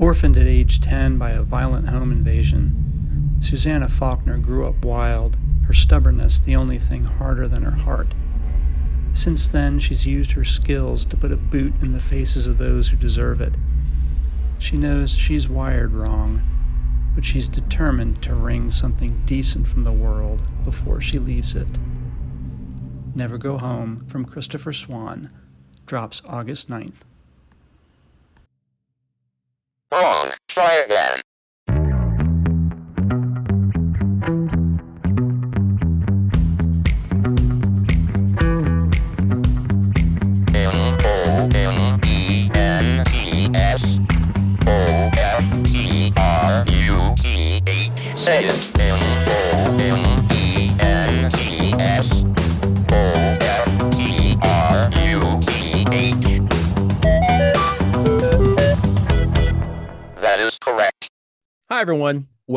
Orphaned at age 10 by a violent home invasion, Susanna Faulkner grew up wild, her stubbornness the only thing harder than her heart. Since then, she's used her skills to put a boot in the faces of those who deserve it. She knows she's wired wrong, but she's determined to wring something decent from the world before she leaves it. Never Go Home from Christopher Swan drops August 9th. Wrong.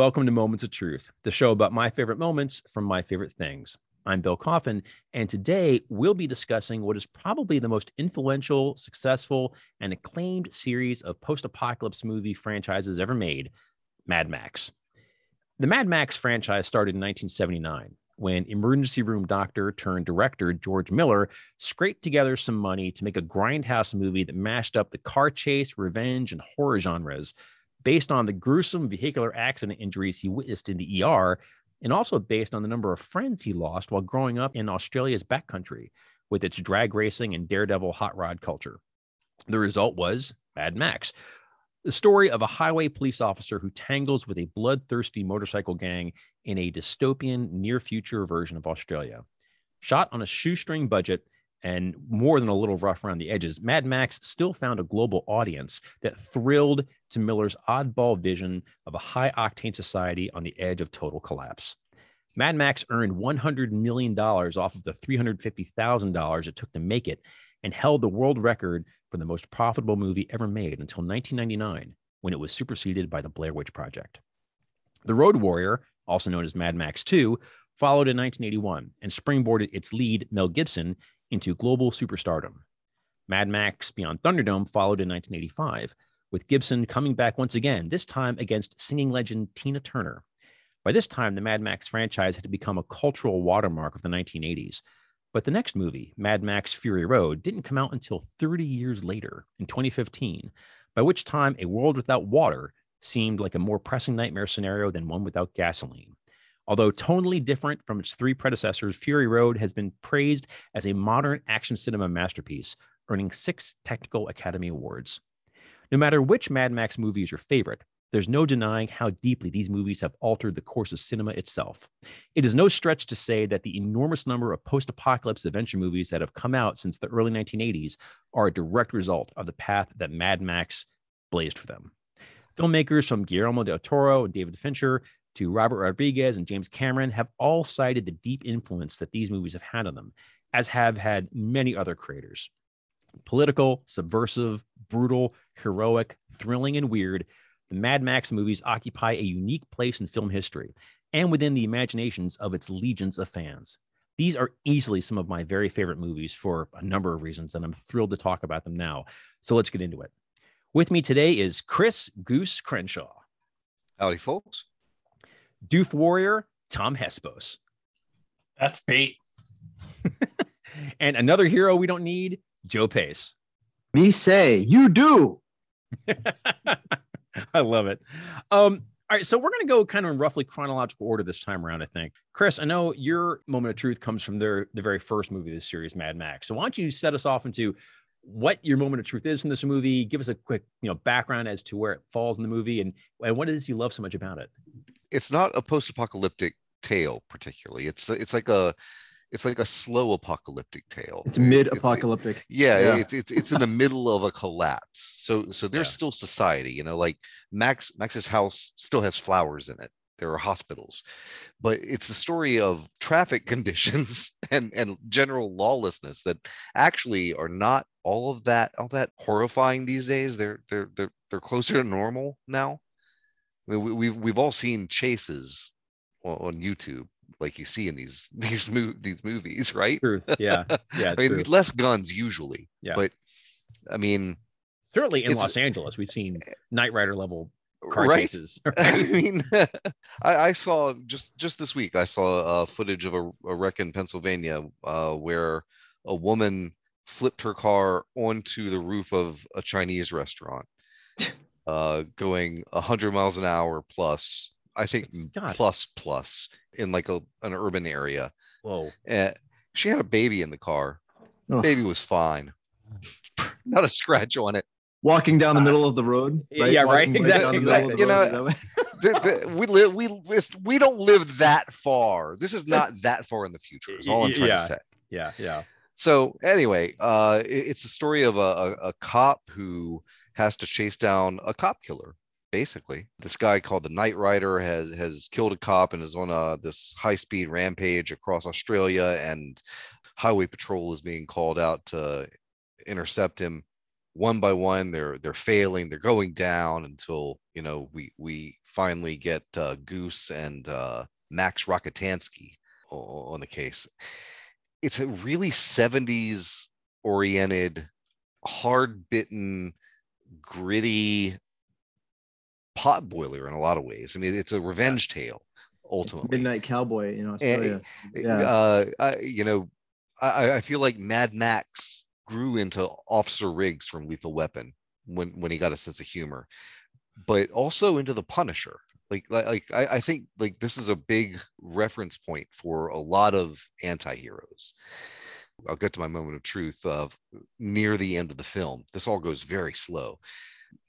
Welcome to Moments of Truth, the show about my favorite moments from my favorite things. I'm Bill Coffin, and today we'll be discussing what is probably the most influential, successful, and acclaimed series of post apocalypse movie franchises ever made Mad Max. The Mad Max franchise started in 1979 when emergency room doctor turned director George Miller scraped together some money to make a grindhouse movie that mashed up the car chase, revenge, and horror genres based on the gruesome vehicular accident injuries he witnessed in the ER, and also based on the number of friends he lost while growing up in Australia's backcountry with its drag racing and daredevil hot rod culture. The result was Mad Max, the story of a highway police officer who tangles with a bloodthirsty motorcycle gang in a dystopian near future version of Australia. Shot on a shoestring budget and more than a little rough around the edges, Mad Max still found a global audience that thrilled to Miller's oddball vision of a high octane society on the edge of total collapse. Mad Max earned $100 million off of the $350,000 it took to make it and held the world record for the most profitable movie ever made until 1999 when it was superseded by the Blair Witch Project. The Road Warrior, also known as Mad Max 2, followed in 1981 and springboarded its lead, Mel Gibson, into global superstardom. Mad Max Beyond Thunderdome followed in 1985, with Gibson coming back once again, this time against singing legend Tina Turner. By this time, the Mad Max franchise had become a cultural watermark of the 1980s. But the next movie, Mad Max Fury Road, didn't come out until 30 years later, in 2015, by which time a world without water seemed like a more pressing nightmare scenario than one without gasoline. Although tonally different from its three predecessors, Fury Road has been praised as a modern action cinema masterpiece, earning six Technical Academy Awards. No matter which Mad Max movie is your favorite, there's no denying how deeply these movies have altered the course of cinema itself. It is no stretch to say that the enormous number of post apocalypse adventure movies that have come out since the early 1980s are a direct result of the path that Mad Max blazed for them. Filmmakers from Guillermo del Toro and David Fincher to Robert Rodriguez and James Cameron have all cited the deep influence that these movies have had on them, as have had many other creators. Political, subversive, brutal, heroic, thrilling, and weird, the Mad Max movies occupy a unique place in film history and within the imaginations of its legions of fans. These are easily some of my very favorite movies for a number of reasons, and I'm thrilled to talk about them now. So let's get into it. With me today is Chris Goose Crenshaw, Howdy, folks. Doof Warrior Tom Hespos, That's bait. and another hero we don't need, Joe Pace. Me say, you do. I love it. Um, all right, so we're going to go kind of in roughly chronological order this time around. I think, Chris. I know your moment of truth comes from their the very first movie of this series, Mad Max. So why don't you set us off into what your moment of truth is in this movie? Give us a quick, you know, background as to where it falls in the movie and and what it is you love so much about it. It's not a post-apocalyptic tale, particularly. It's it's like a it's like a slow apocalyptic tale. It's mid-apocalyptic. yeah, Yeah. It's, it's it's in the middle of a collapse. So so there's Yeah. still society, you know, like Max Max's house still has flowers in it. There are hospitals, but it's the story of traffic conditions and and general lawlessness that actually are not all of that all that horrifying these days. They're they're they're they're closer to normal now. I mean, we, we've we've all seen chases on, on YouTube, like you see in these these mo- these movies, right? Truth, yeah, yeah. I mean, true. less guns usually. Yeah. But I mean, Certainly in Los Angeles, we've seen Knight Rider level car right? chases. I mean, I, I saw just just this week. I saw uh, footage of a, a wreck in Pennsylvania uh, where a woman flipped her car onto the roof of a Chinese restaurant, uh, going hundred miles an hour plus. I think God. plus plus in like a an urban area. Whoa. Uh, she had a baby in the car. Oh. Baby was fine. Not a scratch on it. Walking down the middle of the road. Yeah, yeah, right, Walking exactly, down the middle of the exactly. You road, know, is that what- the, the, we live we we don't live that far. This is not that far in the future. Is all I'm trying yeah. to say. Yeah, yeah. So anyway, uh, it- it's the story of a, a, a cop who has to chase down a cop killer. Basically, this guy called the Knight Rider has has killed a cop and is on a this high speed rampage across Australia, and Highway Patrol is being called out to intercept him. One by one, they're they're failing. They're going down until you know we we finally get uh, Goose and uh, Max Rockatansky on the case it's a really 70s oriented hard bitten gritty pot boiler in a lot of ways i mean it's a revenge tale It's ultimately Midnight Cowboy you know. Australia. yeah. uh I, you know I, I feel like mad max grew into officer riggs from lethal weapon when when he got a sense of humor but also into the punisher like like, like I, I think like this is a big reference point for a lot of anti-heroes i'll get to my moment of truth of near the end of the film this all goes very slow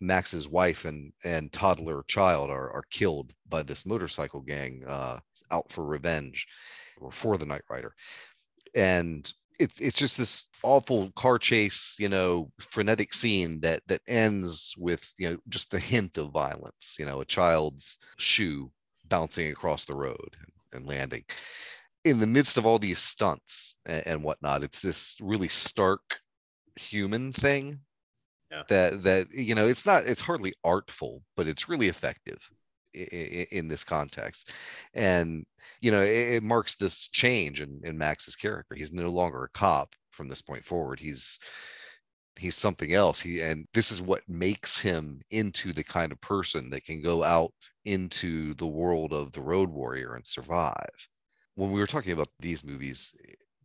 max's wife and and toddler child are, are killed by this motorcycle gang uh, out for revenge or for the Knight Rider. And it's it's just this awful car chase, you know, frenetic scene that that ends with, you know, just a hint of violence, you know, a child's shoe bouncing across the road and landing. In the midst of all these stunts and, and whatnot, it's this really stark human thing Yeah. that that you know it's not it's hardly artful but it's really effective in, in this context. And you know it, it marks this change in, in max's character. He's no longer a cop from this point forward. He's he's something else. He and this is what makes him into the kind of person that can go out into the world of the road warrior and survive when we were talking about these movies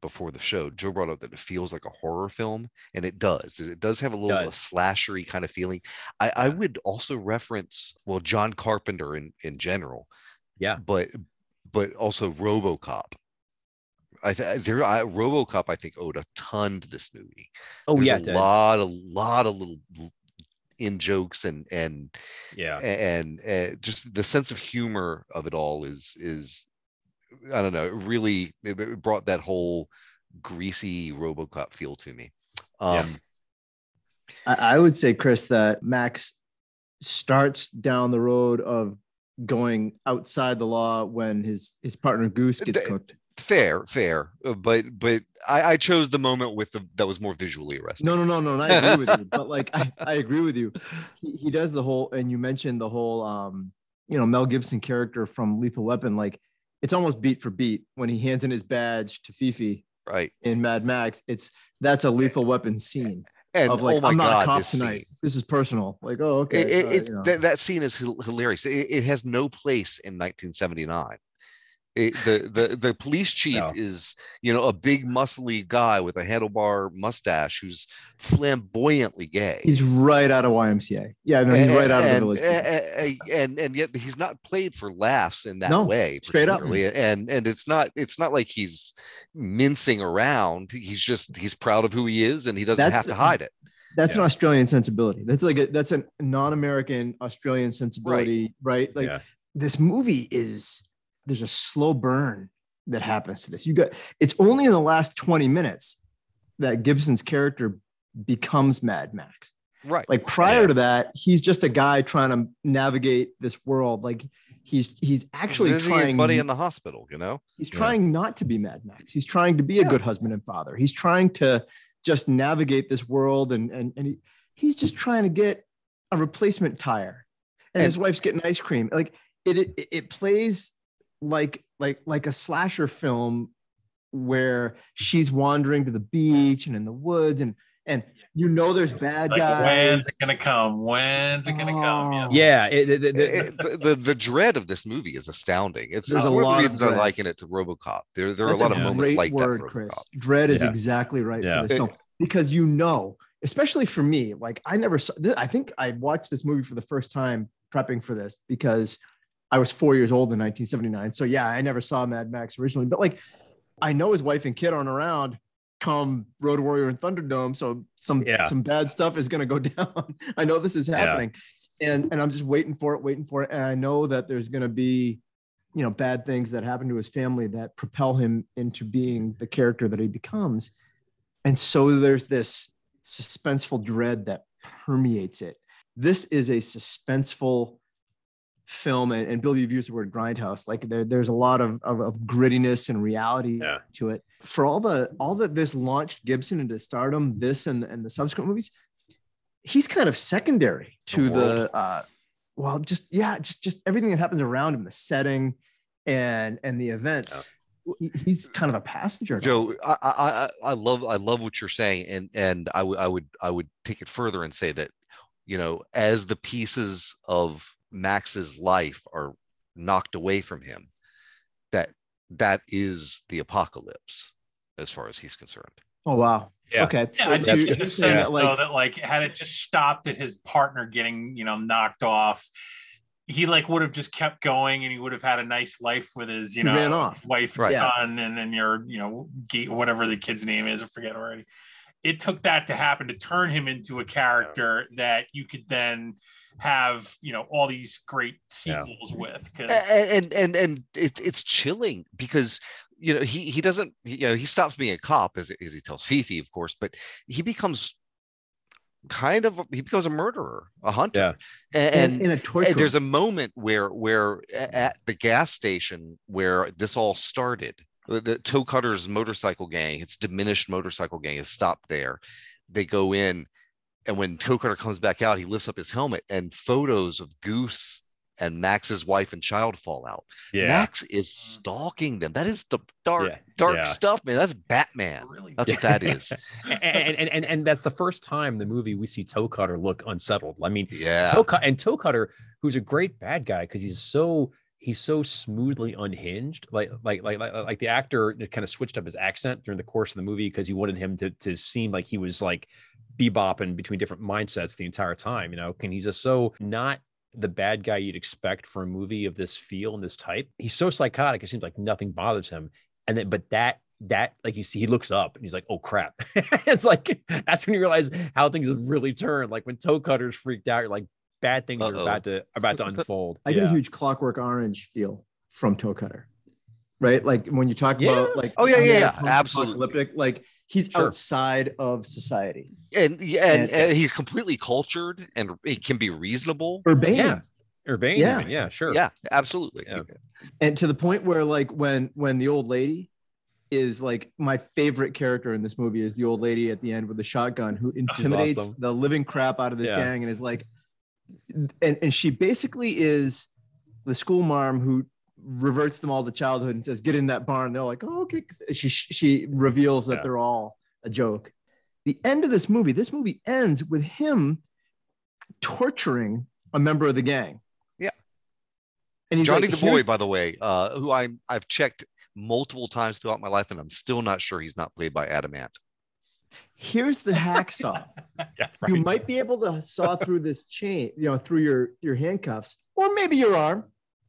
before the show joe brought up that it feels like a horror film and it does it does have a little of a slashery kind of feeling i i would also reference well john carpenter in in general Yeah. but but also RoboCop. I th- there I, RoboCop I think owed a ton to this movie. Oh There's yeah, a lot a lot of little in jokes and and yeah. and uh, just the sense of humor of it all is is I don't know it really it, it brought that whole greasy RoboCop feel to me. Yeah. Um, I, I would say, Chris, that Max starts down the road of going outside the law when his his partner Goose gets The- cooked. fair, fair, uh, but but I, I chose the moment with the that was more visually arresting. No, no, no, no. and I agree with you. But like, I, I agree with you. He, he does the whole, and you mentioned the whole, um, you know, Mel Gibson character from Lethal Weapon. Like, it's almost beat for beat when he hands in his badge to Fifi right? in Mad Max. It's that's a Lethal Weapon scene And of like, oh I'm not god, a cop this tonight. scene. This is personal. Like, oh, okay. It, it, uh, you know. that, that scene is hilarious. It, it has no place in 1979. It, the the the police chief No. is you know a big muscly guy with a handlebar mustache who's flamboyantly gay. He's right out of YMCA. Yeah, no, he's right out of the and, village. and, and and yet he's not played for laughs in that No, way. straight up. And and it's not it's not like he's mincing around. He's just he's proud of who he is, and he doesn't That's have the- to hide it. That's Yeah. an Australian sensibility. That's like a, that's a non-American Australian sensibility, right? Like yeah. this movie is there's a slow burn that happens to this. You got it's only in the last 20 minutes that Gibson's character becomes Mad Max. Right. Like prior Yeah. to that, he's just a guy trying to navigate this world. Like he's he's actually visiting his trying buddy in the hospital. You know. He's Yeah. trying not to be Mad Max. He's trying to be a Yeah. good husband and father. He's trying to just navigate this world and and, and he, he's just trying to get a replacement tire. And, And- his wife's getting ice cream. Like it, it it plays like like like a slasher film where she's wandering to the beach and in the woods and and you know there's bad Like, guys. when's it gonna come? When's it gonna come? Oh. Yeah, it, it- it- It- the, the the dread of this movie is astounding. It's, There's uh, a lot the of reasons I liken it to RoboCop. There there are That's a lot of a moments like word, that. Chris. Dread is Yeah. exactly right Yeah. for this film eh. because you know, especially for me, like I never saw. This, I think I watched this movie for the first time prepping for this because I was four years old in 1979. So yeah, I never saw Mad Max originally, but like I know his wife and kid aren't around come Road Warrior and Thunderdome, so some Yeah. some bad stuff is going to go down. I know this is Yeah. happening, and and I'm just waiting for it, waiting for it, and I know that there's going to be, you know, bad things that happen to his family that propel him into being the character that he becomes, and so there's this suspenseful dread that permeates it. This is a suspenseful film and, and Bill, you've used the word grindhouse. Like there, there's a lot of, of, of grittiness and reality Yeah. to it. For all the all that this launched Gibson into stardom, this and, and the subsequent movies, he's kind of secondary to The the, uh well, just yeah, just just everything that happens around him, the setting and and the events. He- He's kind of a passenger. Joe, I, I I I love I love what you're saying, and and I would I would I would take it further and say that, you know, as the pieces of Max's life are knocked away from him, that that is the apocalypse, as far as he's concerned. Oh wow. Yeah. Okay. Yeah, so I you- just you're in the saying sense that, like, though that like had it just stopped at his partner getting you know knocked off, he like would have just kept going and he would have had a nice life with his you know ran off. wife and Right. Yeah. son and then your you know ge- whatever the kid's name is I forget already. It took that to happen to turn him into a character that you could then have you know all these great Yeah. sequels with. 'cause- A- and and and it, it's chilling because you know he he doesn't you know he stops being a cop as, as he tells Fifi of course but he becomes kind of he becomes a murderer a hunter Yeah. and, and, and in a torture. and there's a moment where where at the gas station where this all started the, the toe cutters motorcycle gang its diminished motorcycle gang is stopped there they go in and when toe cutter comes back out he lifts up his helmet and photos of goose and max's wife and child fall out. Yeah. max is stalking them. That is the dark Yeah, dark yeah. stuff man. That's batman. Really that's what that is. And, and, and and that's the first time in the movie we see Toe Cutter look unsettled. I mean, yeah. Toe Cut and Toe Cutter, who's a great bad guy because he's so he's so smoothly unhinged. Like like like like, like the actor kind of switched up his accent during the course of the movie because he wanted him to to seem like he was like bebopping between different mindsets the entire time. You know, and he's just so not the bad guy you'd expect for a movie of this feel and this type. He's so psychotic. It seems like nothing bothers him. And then, but that that like you see, he looks up and he's like, "Oh crap!" it's like that's when you realize how things have really turned. Like when Toe Cutter's freaked out, you're like, bad things are Uh-oh. about to about to unfold. I get a huge Clockwork Orange feel from Toe Cutter, right? Like when you talk Yeah. about like Oh, yeah, yeah, yeah, post-apocalyptic, absolutely. like he's Sure. outside of society, and yeah and, And and he's completely cultured and it can be reasonable urbane, Yeah. Urbane, Yeah. even, yeah, sure. yeah absolutely Yeah. and to the point where like when when the old lady is like my favorite character in this movie is the old lady at the end with the shotgun who oh, intimidates awesome. the living crap out of this Yeah. gang and is like and and she basically is the school marm who reverts them all to childhood and says get in that barn they're like oh okay 'Cause she she reveals that Yeah. they're all a joke the end of this movie this movie ends with him torturing a member of the gang Yeah. and he's Johnny like, the boy, by the way, uh, who I'm I've checked multiple times throughout my life, and I'm still not sure he's not played by Adam Ant. Here's the hacksaw Yeah, you might be able to saw through this chain, you know, through your your handcuffs, or maybe your arm.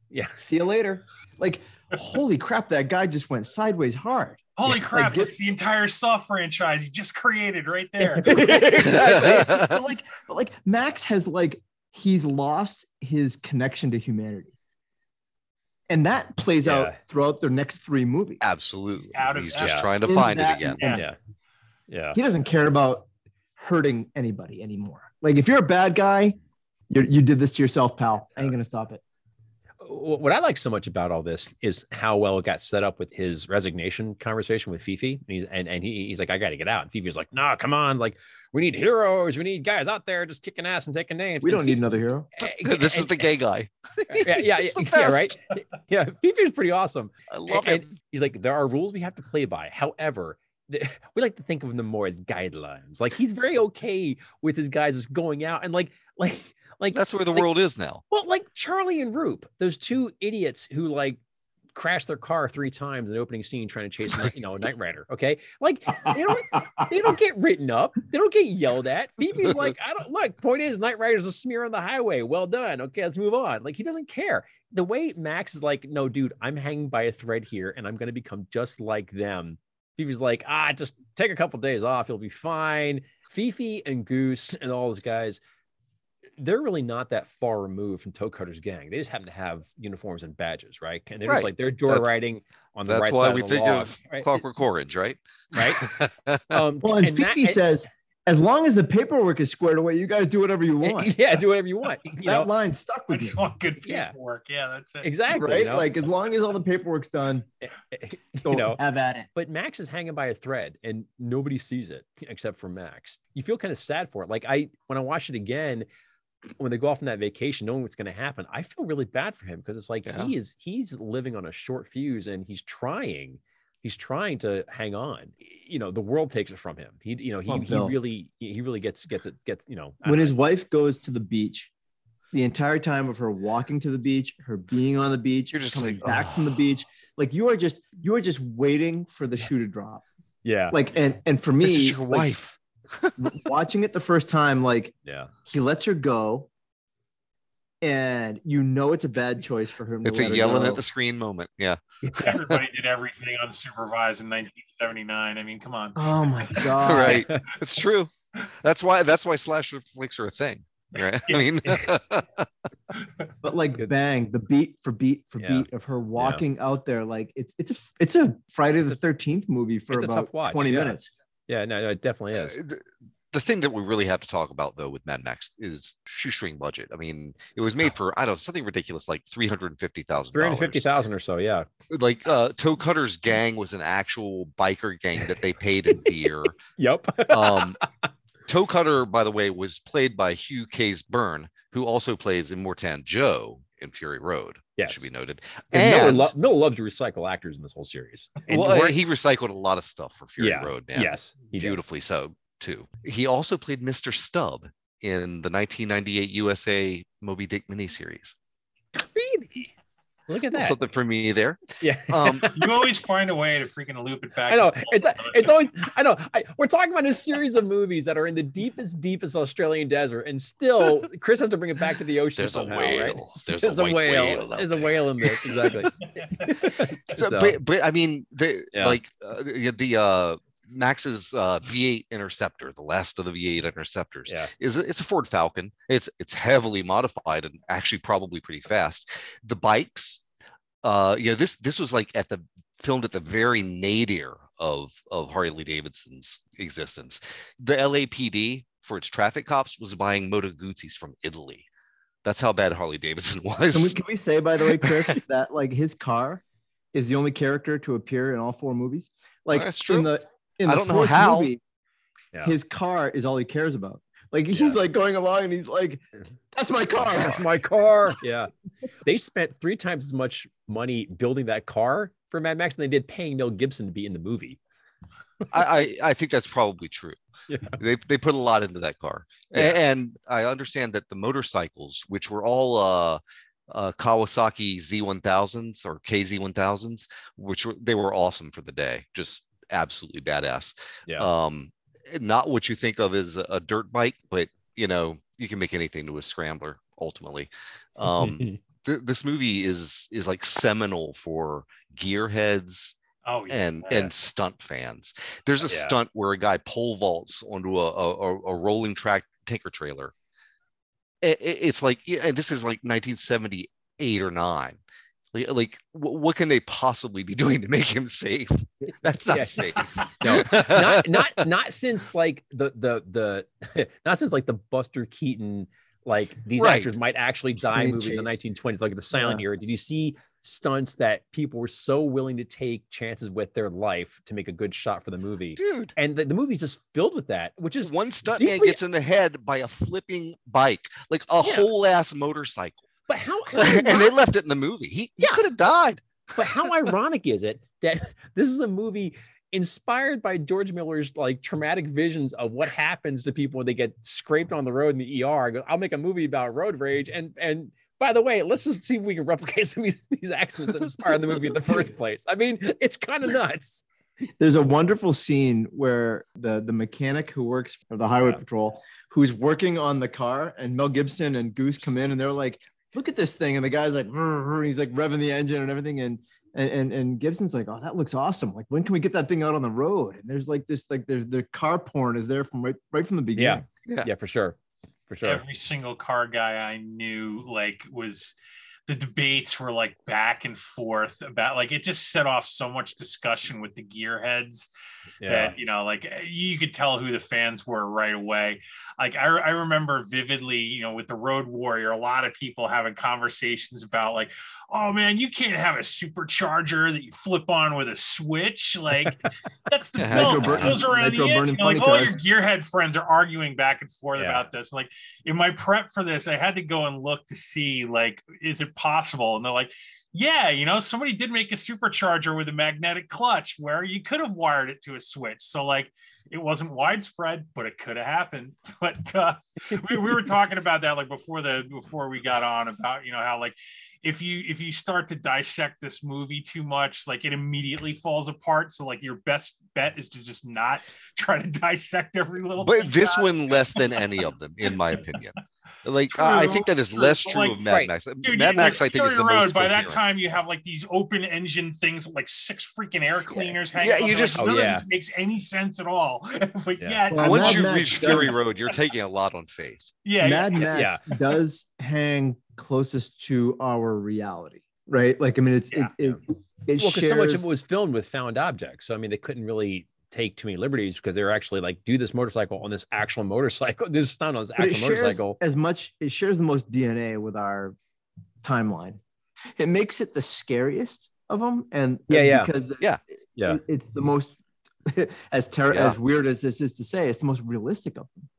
Yeah. See you later. Like, holy crap, that guy just went sideways hard. Holy Yeah, crap! like, it's the entire Saw franchise you just created right there. Exactly. But like, but like Max has like he's lost his connection to humanity. And that plays Yeah. out throughout their next three movies. Absolutely, Out of- he's just yeah. trying to In find that- it again. Yeah. Yeah. Yeah. He doesn't care about hurting anybody anymore. Like if you're a bad guy, you you did this to yourself, pal. I ain't gonna stop it. What I like so much about all this is how well it got set up with his resignation conversation with Fifi. And he's and, and he, he's like, I got to get out. And Fifi's like, Nah, come on. Like, we need heroes. We need guys out there just kicking ass and taking names. We don't need Fifi- another hero. Eh, this is the gay guy. yeah, yeah, yeah, yeah, right. Yeah, Fifi's pretty awesome. I love and him. he's like, there are rules we have to play by. However, th- we like to think of them more as guidelines. Like he's very okay with his guys just going out and like like like That's where the like- world is now. well, like Charlie and Roop, those two idiots who like crashed their car three times in the opening scene trying to chase, you know, a Night Rider. Okay, like they don't they don't get written up, they don't get yelled at. Phoebe's like, I don't look. Point is, Night Rider's a smear on the highway. Well done. Okay, let's move on. Like he doesn't care. The way Max is like, no, dude, I'm hanging by a thread here, and I'm gonna become just like them. Phoebe's like, ah, just take a couple days off, you'll be fine. Fifi and Goose and all those guys, they're really not that far removed from Toe Cutter's gang. They just happen to have uniforms and badges, right? And they're just like they're That's- joyriding on the right side we of the think log, of right? Clockwork Orange, right? right? Um, Well, and, and that- Fifi says, as long as the paperwork is squared away, you guys do whatever you want. yeah, do whatever you want. You that know, line stuck I with just you, want good Yeah. paperwork. Yeah, that's it. exactly. right? You know? Like as long as all the paperwork's done, eh, eh, eh, you know, have at it. but Max is hanging by a thread and nobody sees it except for Max. You feel kind of sad for it. Like I, when I watch it again, when they go off on that vacation, knowing what's going to happen, I feel really bad for him because it's like Yeah. he is he's living on a short fuse and he's trying, he's trying to hang on. You know, the world takes it from him. He, you know, he, Well, he Bill. really he really gets gets it gets you know When his know. wife goes to the beach, the entire time of her walking to the beach, her being on the beach, You're just coming like, back from the "Oh." beach, like you are just you are just waiting for the shoe to drop. yeah Like and and for me, your like, wife. watching it the first time, like yeah he lets her go, and you know it's a bad choice for him. To It's a yelling at the screen moment. Yeah. Everybody did everything unsupervised in 1979. I mean, come on. Oh my god! Right. It's true. That's why that's why slasher flicks are a thing. Right. I mean But like Good. bang, the beat for beat for Yeah. beat of her walking out there, like it's it's a it's a Friday the Thirteenth movie for it's a about watch, twenty yeah. minutes. yeah no, no it definitely is Uh, the, thing that we really have to talk about though with Mad Max is shoestring budget. I mean, it was made for I don't know something ridiculous like three hundred and fifty thousand three hundred fifty thousand or so yeah Like uh, Toe Cutter's gang was an actual biker gang that they paid in beer. yep Um, Toe Cutter, by the way, was played by Hugh Keays-Byrne, who also plays Immortan Joe in Fury Road. yes should be noted. And Miller, Miller loved to recycle actors in this whole series. And well, he recycled a lot of stuff for Fury Yeah, Road, man. yes, he did. beautifully so too. He also played Mr. Stubb in the 1998 USA Moby Dick miniseries. Really? Look at that. Something for me there. Yeah. Um, You always find a way to freaking loop it back. I know to- it's it's always I know I, we're talking about a series of movies that are in the deepest deepest Australian desert and still Chris has to bring it back to the ocean there's a whale. right There's, there's a, a whale, whale. out there's a whale in this exactly So, So, but, but I mean, the Yeah. like uh, the, the uh, Max's uh, V8 Interceptor, the last of the V8 Interceptors, yeah is it's a Ford Falcon. It's it's heavily modified and actually probably pretty fast. The bikes, uh, you know, this this was like at the filmed at the very nadir of of Harley Davidson's existence. The LAPD for its traffic cops was buying Moto Guzzis from Italy. That's how bad Harley Davidson was. Can we, can we say, by the way, Chris, that like his car is the only character to appear in all four movies? Like That's true. in the in I don't know how. movie, Yeah. his car is all he cares about. Like he's Yeah. like going along and he's like, "That's my car." that's my car yeah they spent three times as much money building that car for Mad Max than they did paying Mel Gibson to be in the movie I, I I think that's probably true. Yeah. They they put a lot into that car, Yeah. and I understand that the motorcycles, which were all uh, uh, Kawasaki Z1000s or KZ1000s, which were they were awesome for the day, just absolutely badass. yeah Um, not what you think of as a, dirt bike, but you know you can make anything to a scrambler ultimately. Um, th- this movie is is like seminal for gearheads Oh yeah. and and stunt fans. There's a Yeah. stunt where a guy pole vaults onto a a, a- rolling track tanker trailer. I- I- it's like, yeah, and this is like 1978 or nine. Like, like wh- what can they possibly be doing to make him safe? That's not Yeah. safe. No, not not not since like the the the not since like the Buster Keaton like these Right. actors might actually die Train movies in the 1920s like the silent Yeah. era did you see stunts that people were so willing to take chances with their life to make a good shot for the movie dude. and the, the movie's just filled with that which is One stuntman deeply- gets in the head by a flipping bike, like a Yeah. whole ass motorcycle, but how, how and they left it in the movie. He, he Yeah. could have died. but how ironic is it that this is a movie inspired by George Miller's like traumatic visions of what happens to people when they get scraped on the road in the ER. I go, I'll make a movie about road rage. And and by the way, let's just see if we can replicate some of these, these accidents that inspired the movie in the first place. I mean, it's kind of nuts. There's a wonderful scene where the the mechanic who works for the highway Yeah. patrol, who's working on the car, and Mel Gibson and Goose come in and they're like, "Look at this thing," and the guy's like, he's like revving the engine and everything, and and and, and Gibson's like, "Oh, that looks awesome! Like, when can we get that thing out on the road?" And there's like this, like there's the car porn is there from right right from the beginning. Yeah. Yeah, for sure. For sure. every single car guy I knew like was the debates were like back and forth about like it just set off so much discussion with the gearheads Yeah. that you know like you could tell who the fans were right away like I, I remember vividly you know with the road warrior a lot of people having conversations about like oh man you can't have a supercharger that you flip on with a switch like that's the Nitro build burn- that goes around the end. You know, like funny all your gearhead friends are arguing back and forth Yeah. about this like in my prep for this i had to go and look to see like is it possible and they're like yeah, you know, somebody did make a supercharger with a magnetic clutch where you could have wired it to a switch. So, like, it wasn't widespread, but it could have happened. But uh, we, we were talking about that like before the before we got on about you know how like if you if you start to dissect this movie too much, like it immediately falls apart. So, like, your best bet is to just not try to dissect every little. But this one less than any of them, in my opinion. Like I I think that is true, less but true like- of Mad Right. Max. Dude, Mad you- Max, I think, is the Road, most By that coherent. time, you have like these open engine things, with, like six freaking air cleaners hanging. Oh, yeah, you just- like, Oh, none yeah. of this makes any sense at all. but Yeah. yeah, Well, Once Mad you Max reach Fury Road, you're taking a lot on faith. yeah, yeah. Mad Max does hang closest to our reality, right? Like, I mean, it's Yeah. it, it, it well, because so much of it was filmed with found objects. So I mean, they couldn't really take too many liberties because they're actually like do this motorcycle on this actual motorcycle, this stunt on this but actual motorcycle. as much. It shares the most DNA with our timeline. It makes it the scariest of them, and Yeah, yeah. because Yeah. Yeah. it's the most as ter- Yeah. as weird as this is to say, it's the most realistic of them.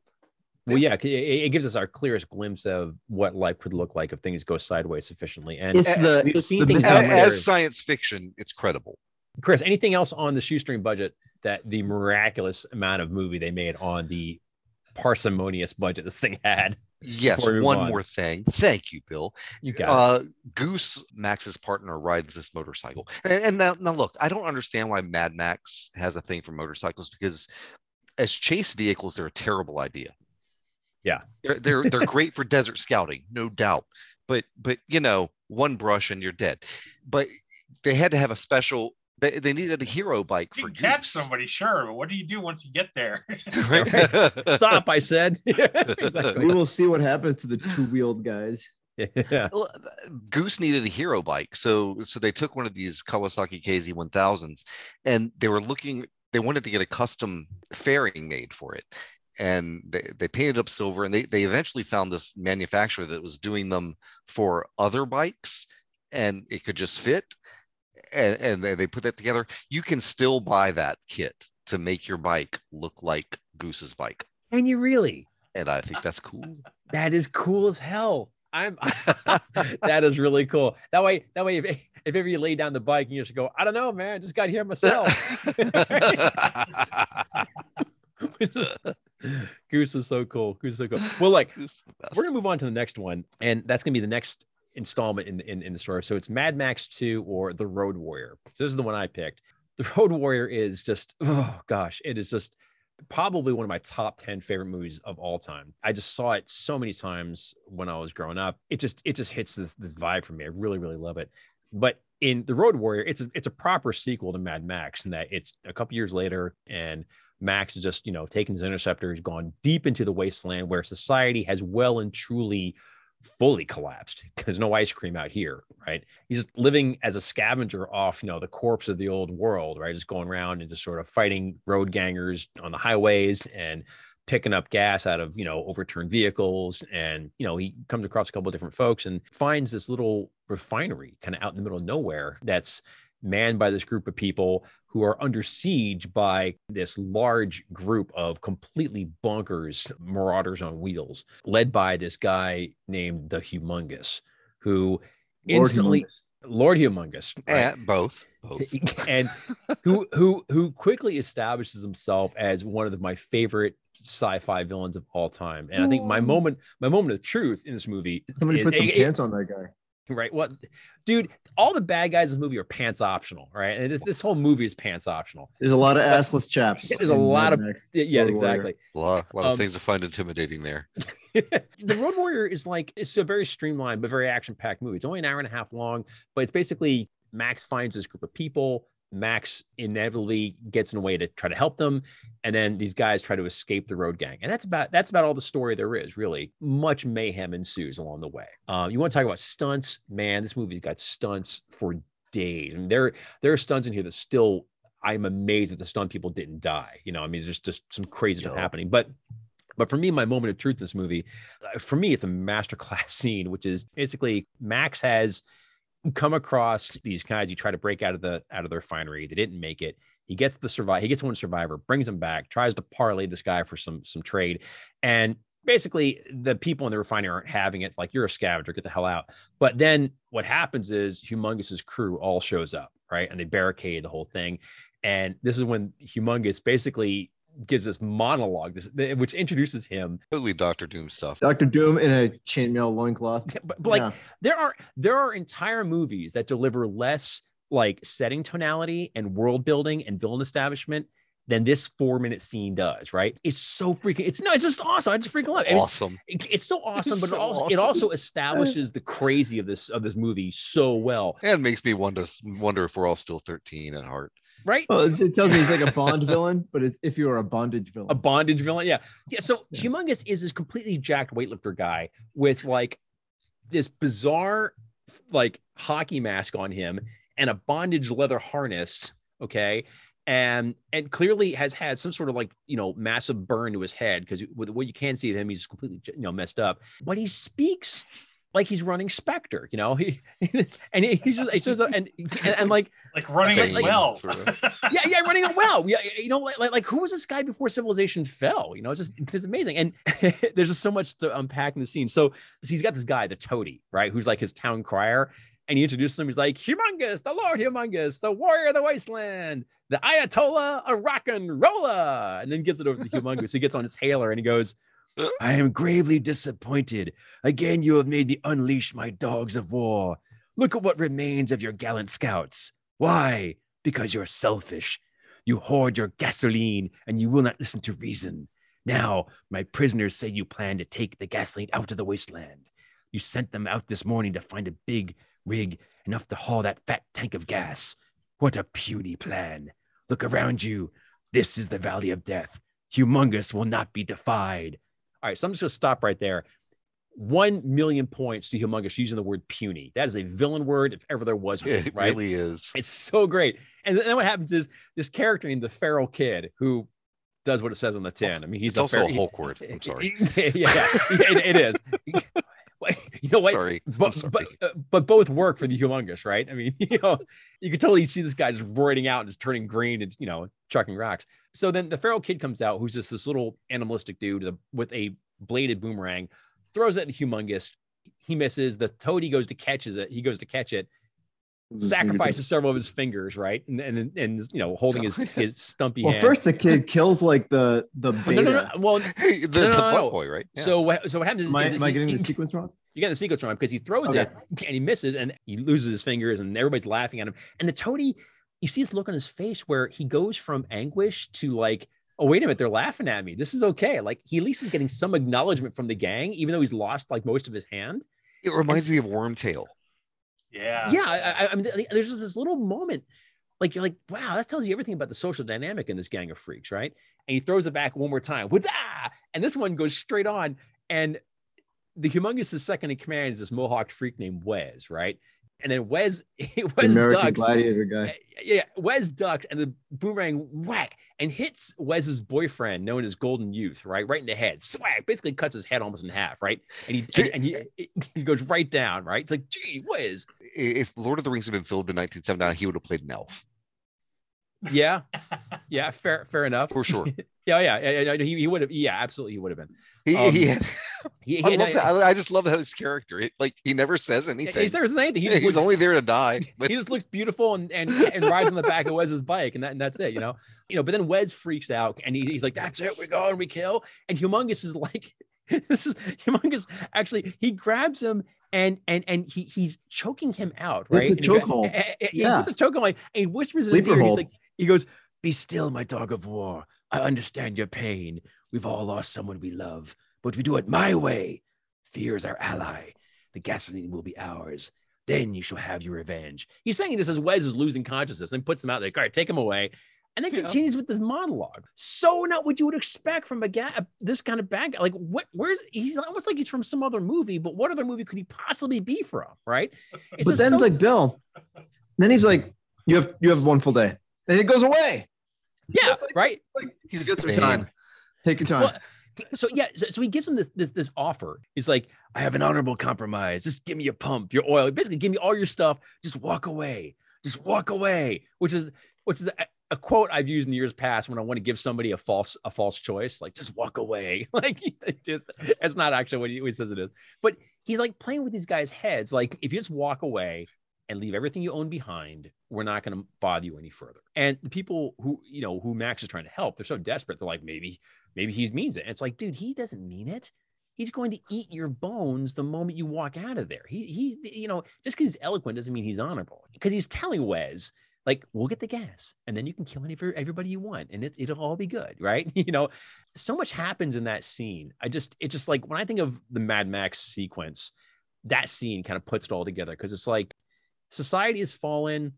Well, yeah, it, it gives us our clearest glimpse of what life could look like if things go sideways sufficiently. And It's the it's the things As, as science fiction, it's credible. Chris, anything else on the shoestring budget that the miraculous amount of movie they made on the parsimonious budget this thing had? Yes, Before we move one on. more thing. Thank you, Bill. You got Uh, Goose, Max's partner, rides this motorcycle. And, and now, now, look, I don't understand why Mad Max has a thing for motorcycles because, as chase vehicles, they're a terrible idea. Yeah. they're they're, they're great for desert scouting, no doubt. But but you know, one brush and you're dead. But they had to have a special. They, they needed a hero bike You for can catch somebody, sure, but what do you do once you get there? Stop, I said. We will see what happens to the two wheeled guys. Yeah. Goose needed a hero bike, so so they took one of these Kawasaki KZ1000s, and they were looking. They wanted to get a custom fairing made for it, and they, they painted up silver. And they they eventually found this manufacturer that was doing them for other bikes, and it could just fit. And and they put that together. You can still buy that kit to make your bike look like Goose's bike, And you really, and I think that's cool. that is cool as hell. I'm that is really cool. That way, that way, if, if ever you lay down the bike and you just go, I don't know, man, I just got here myself. Goose is so cool. Goose is so cool. Well, like Goose is the best. we're gonna move on to the next one, and that's gonna be the next installment in, in in the story. So it's Mad Max 2 or The Road Warrior. So this is the one I picked. The Road Warrior is just oh gosh, it is just probably one of my top 10 favorite movies of all time. I just saw it so many times when I was growing up. It just it just hits this this vibe for me. I really really love it. But in The Road Warrior, it's a it's a proper sequel to Mad Max in that it's a couple years later and Max is just, you know, taking his interceptor, he's gone deep into the wasteland where society has well and truly fully collapsed because no ice cream out here, right? He's just living as a scavenger off, you know, the corpse of the old world, right? Just going around and just sort of fighting road gangers on the highways and picking up gas out of, you know, overturned vehicles. And, you know, he comes across a couple of different folks and finds this little refinery kind of out in the middle of nowhere that's manned by this group of people who are under siege by this large group of completely bonkers marauders on wheels, led by this guy named the Humongous, who Lord instantly, Humongous. Lord Humongous, right? And both. Both. and who who who quickly establishes himself as one of the, my favorite sci-fi villains of all time. And I think my moment, my moment of truth in this movie, Somebody is- put some it- it- pants on that guy. right? What, dude? All the bad guys in the movie are pants optional, right? And this, this whole movie is pants optional. There's a lot of assless chaps. There's a lot of- Max. Yeah, yeah, Warrior. exactly. A lot, a lot Um, of things to find intimidating there. the Road Warrior is like it's a very streamlined but very action-packed movie. It's only an hour and a half long, but it's basically Max finds this group of people. Max inevitably gets in a way to try to help them, and then these guys try to escape the road gang. And that's about that's about all the story there is. Really, much mayhem ensues along the way. Um, you want to talk about stunts, man? This movie's got stunts for days, and there there are stunts in here that still. I'm amazed that the stunt people didn't die. You know, I mean, there's just some crazy stuff happening. But but for me, my moment of truth in this movie, uh, for me, it's a masterclass scene, which is basically Max has come across these guys. He tried to break out of the out of the refinery. They didn't make it. He gets the survive. He gets one survivor, brings him back, tries to parlay this guy for some some trade, and basically the people in the refinery aren't having it. Like you're a scavenger, get the hell out. But then what happens is Humongous's crew all shows up, right, and they barricade the whole thing. And this is when Humongous basically gives this monologue, this which introduces him. Totally Doctor Doom stuff. Doctor Doom in a chainmail loincloth. But, but like Yeah. there are there are entire movies that deliver less like setting tonality and world building and villain establishment than this four minute scene does right it's so freaking it's no it's just awesome i just freaking love it It's- Awesome. it- it's so awesome but so it also it also establishes the crazy of this of this movie so well And makes me wonder wonder if we're all still 13 at heart. Right Well, it, tells me he's like a Bond villain, but it's, if you are a bondage villain, a bondage villain. Yeah. Yeah. So Yes. humongous is this completely jacked weightlifter guy with like this bizarre like hockey mask on him and a bondage leather harness. Okay. And and clearly has had some sort of like you know massive burn to his head because with what you can see of him, he's completely you know messed up. But he speaks like he's running Spectre, you know. He and he, he just he shows up and, and and like like running Like- like- well. yeah, yeah, running it well. Yeah, you know, like, like, like who was this guy before civilization fell? You know, it's just it's amazing. And there's just so much to unpack in the scene. So, so he's got this guy, the toady, right, who's like his town crier. And he introduces him. He's like, Humongous, the Lord Humongous, the warrior of the wasteland, the Ayatollah of rock and rolla. And then gives it over to Humongous. He gets on his hailer and he goes, I am gravely disappointed. Again, you have made me unleash my dogs of war. Look at what remains of your gallant scouts. Why? Because you're selfish. You hoard your gasoline and you will not listen to reason. Now, my prisoners say you plan to take the gasoline out of the wasteland. You sent them out this morning to find a big rig enough to haul that fat tank of gas. What a puny plan. Look around you. This is the valley of death. Humongous will not be defied. All right, so I'm just going to stop right there. One million points to Humongous using the word puny. That is a villain word if ever there was one, It right? really is. It's so great. And then what happens is this character named the feral kid who does what it says on the tin. I mean, he's It's also fer- a Hulk word. I'm sorry. yeah, yeah, it, it is. you know what? Sorry. But, sorry. but, uh, but both work for the humongous, right? I mean, you know, you can totally see this guy just roiding out and just turning green and, you know, chucking rocks. So then the feral kid comes out, who's just this little animalistic dude with a bladed boomerang, throws it at the humongous. He misses. The toady goes to catches it. He goes to catch it, sacrifices several of his fingers, right? And and, and you know, holding his his stumpy Well, hand. first the kid kills like the the Well, beta. no, no, no. Well, Hey, the, no, the no, butt no. boy, right? Yeah. so what? So what happens is, Am I, is am I getting he- the sequence wrong? You get the sequence from him because he throws Okay. it and he misses and he loses his fingers and everybody's laughing at him. And the toady, you see this look on his face where he goes from anguish to like, oh wait a minute, they're laughing at me. This is okay. Like he at least is getting some acknowledgement from the gang, even though he's lost like most of his hand. it reminds me of Wormtail. Yeah. yeah, I, I- I mean, there's just this little moment, like you're like, wow, that tells you everything about the social dynamic in this gang of freaks, right? And he throws it back one more time, What's and this one goes straight on. And the humongous's second in command is this mohawked freak named Wez, right? And then Wez, The Wez American ducks, Gladiator guy. yeah, Wez ducks, and the boomerang whack and hits Wez's boyfriend, known as Golden Youth, right, right in the head. Swag, basically cuts his head almost in half, right? And he and, and he, he goes right down, right? It's like, gee, Wez, If Lord of the Rings had been filmed in 1979, he would have played an elf. Yeah. Yeah, fair, fair enough. for sure. Yeah, yeah, yeah, yeah, he, he would have. Yeah, absolutely, he would have been. He, Um, he had, He, he, I love that. I, I just love how his character. It, like he never says anything. He never says anything. He just He's looks, only there to die. But he just looks beautiful and, and and rides on the back of Wez's bike, and that and that's it, you know. You know, but then Wez freaks out and he, he's like, "That's it, we go and we kill." And Humongous is like, "This is Humongous." Actually, he grabs him and and and he he's choking him out, It's a right? And he gra- chokehold. eh, eh, eh, He Yeah. puts a choke on like, and he whispers in his Sleeper ear. He's like, he goes, "Be still, my dog of war. I understand your pain. We've all lost someone we love, but we do it my way. Fear is our ally. The gasoline will be ours. Then you shall have your revenge. He's saying this as Wez is losing consciousness, then puts him out like, all right, take him away. And then Yeah. continues with this monologue. So not what you would expect from a guy, this kind of bad guy. Like, what? Where's he's almost like he's from some other movie, but what other movie could he possibly be from? Right? It's but then so- like Bill, then he's like, "You have you have one full day," and it goes away. yeah, right. Like he's get some vain. time. Take your time. Well, so yeah, so, so he gives him this, this this offer. He's like, I have an honorable compromise. Just give me your pump, your oil. Basically, give me all your stuff. Just walk away. Just walk away. Which is which is a, a quote I've used in years past when I want to give somebody a false a false choice. Like just walk away. like it just it's not actually what he, what he says it is. But he's like playing with these guys' heads. Like if you just walk away and leave everything you own behind, we're not going to bother you any further. And the people who you know who Max is trying to help, they're so desperate. They're like, maybe maybe he means it. And it's like, dude, he doesn't mean it. He's going to eat your bones the moment you walk out of there. He he's you know just because he's eloquent doesn't mean he's honorable. Because he's telling Wez like, we'll get the gas, and then you can kill any everybody you want, and it, it'll all be good, right? You know, so much happens in that scene. I just it just like when I think of the Mad Max sequence, that scene kind of puts it all together because it's like society has fallen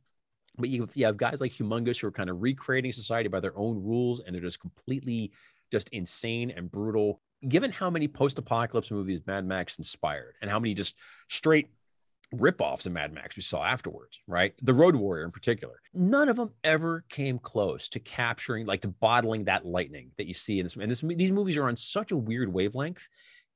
but you, you have guys like Humungus who are kind of recreating society by their own rules and they're just completely just insane and brutal. Given how many post-apocalypse movies mad max inspired and how many just straight rip-offs of mad max we saw afterwards right? The road warrior in particular. None of them ever came close to capturing like to bottling that lightning that you see in this and this these movies are on such a weird wavelength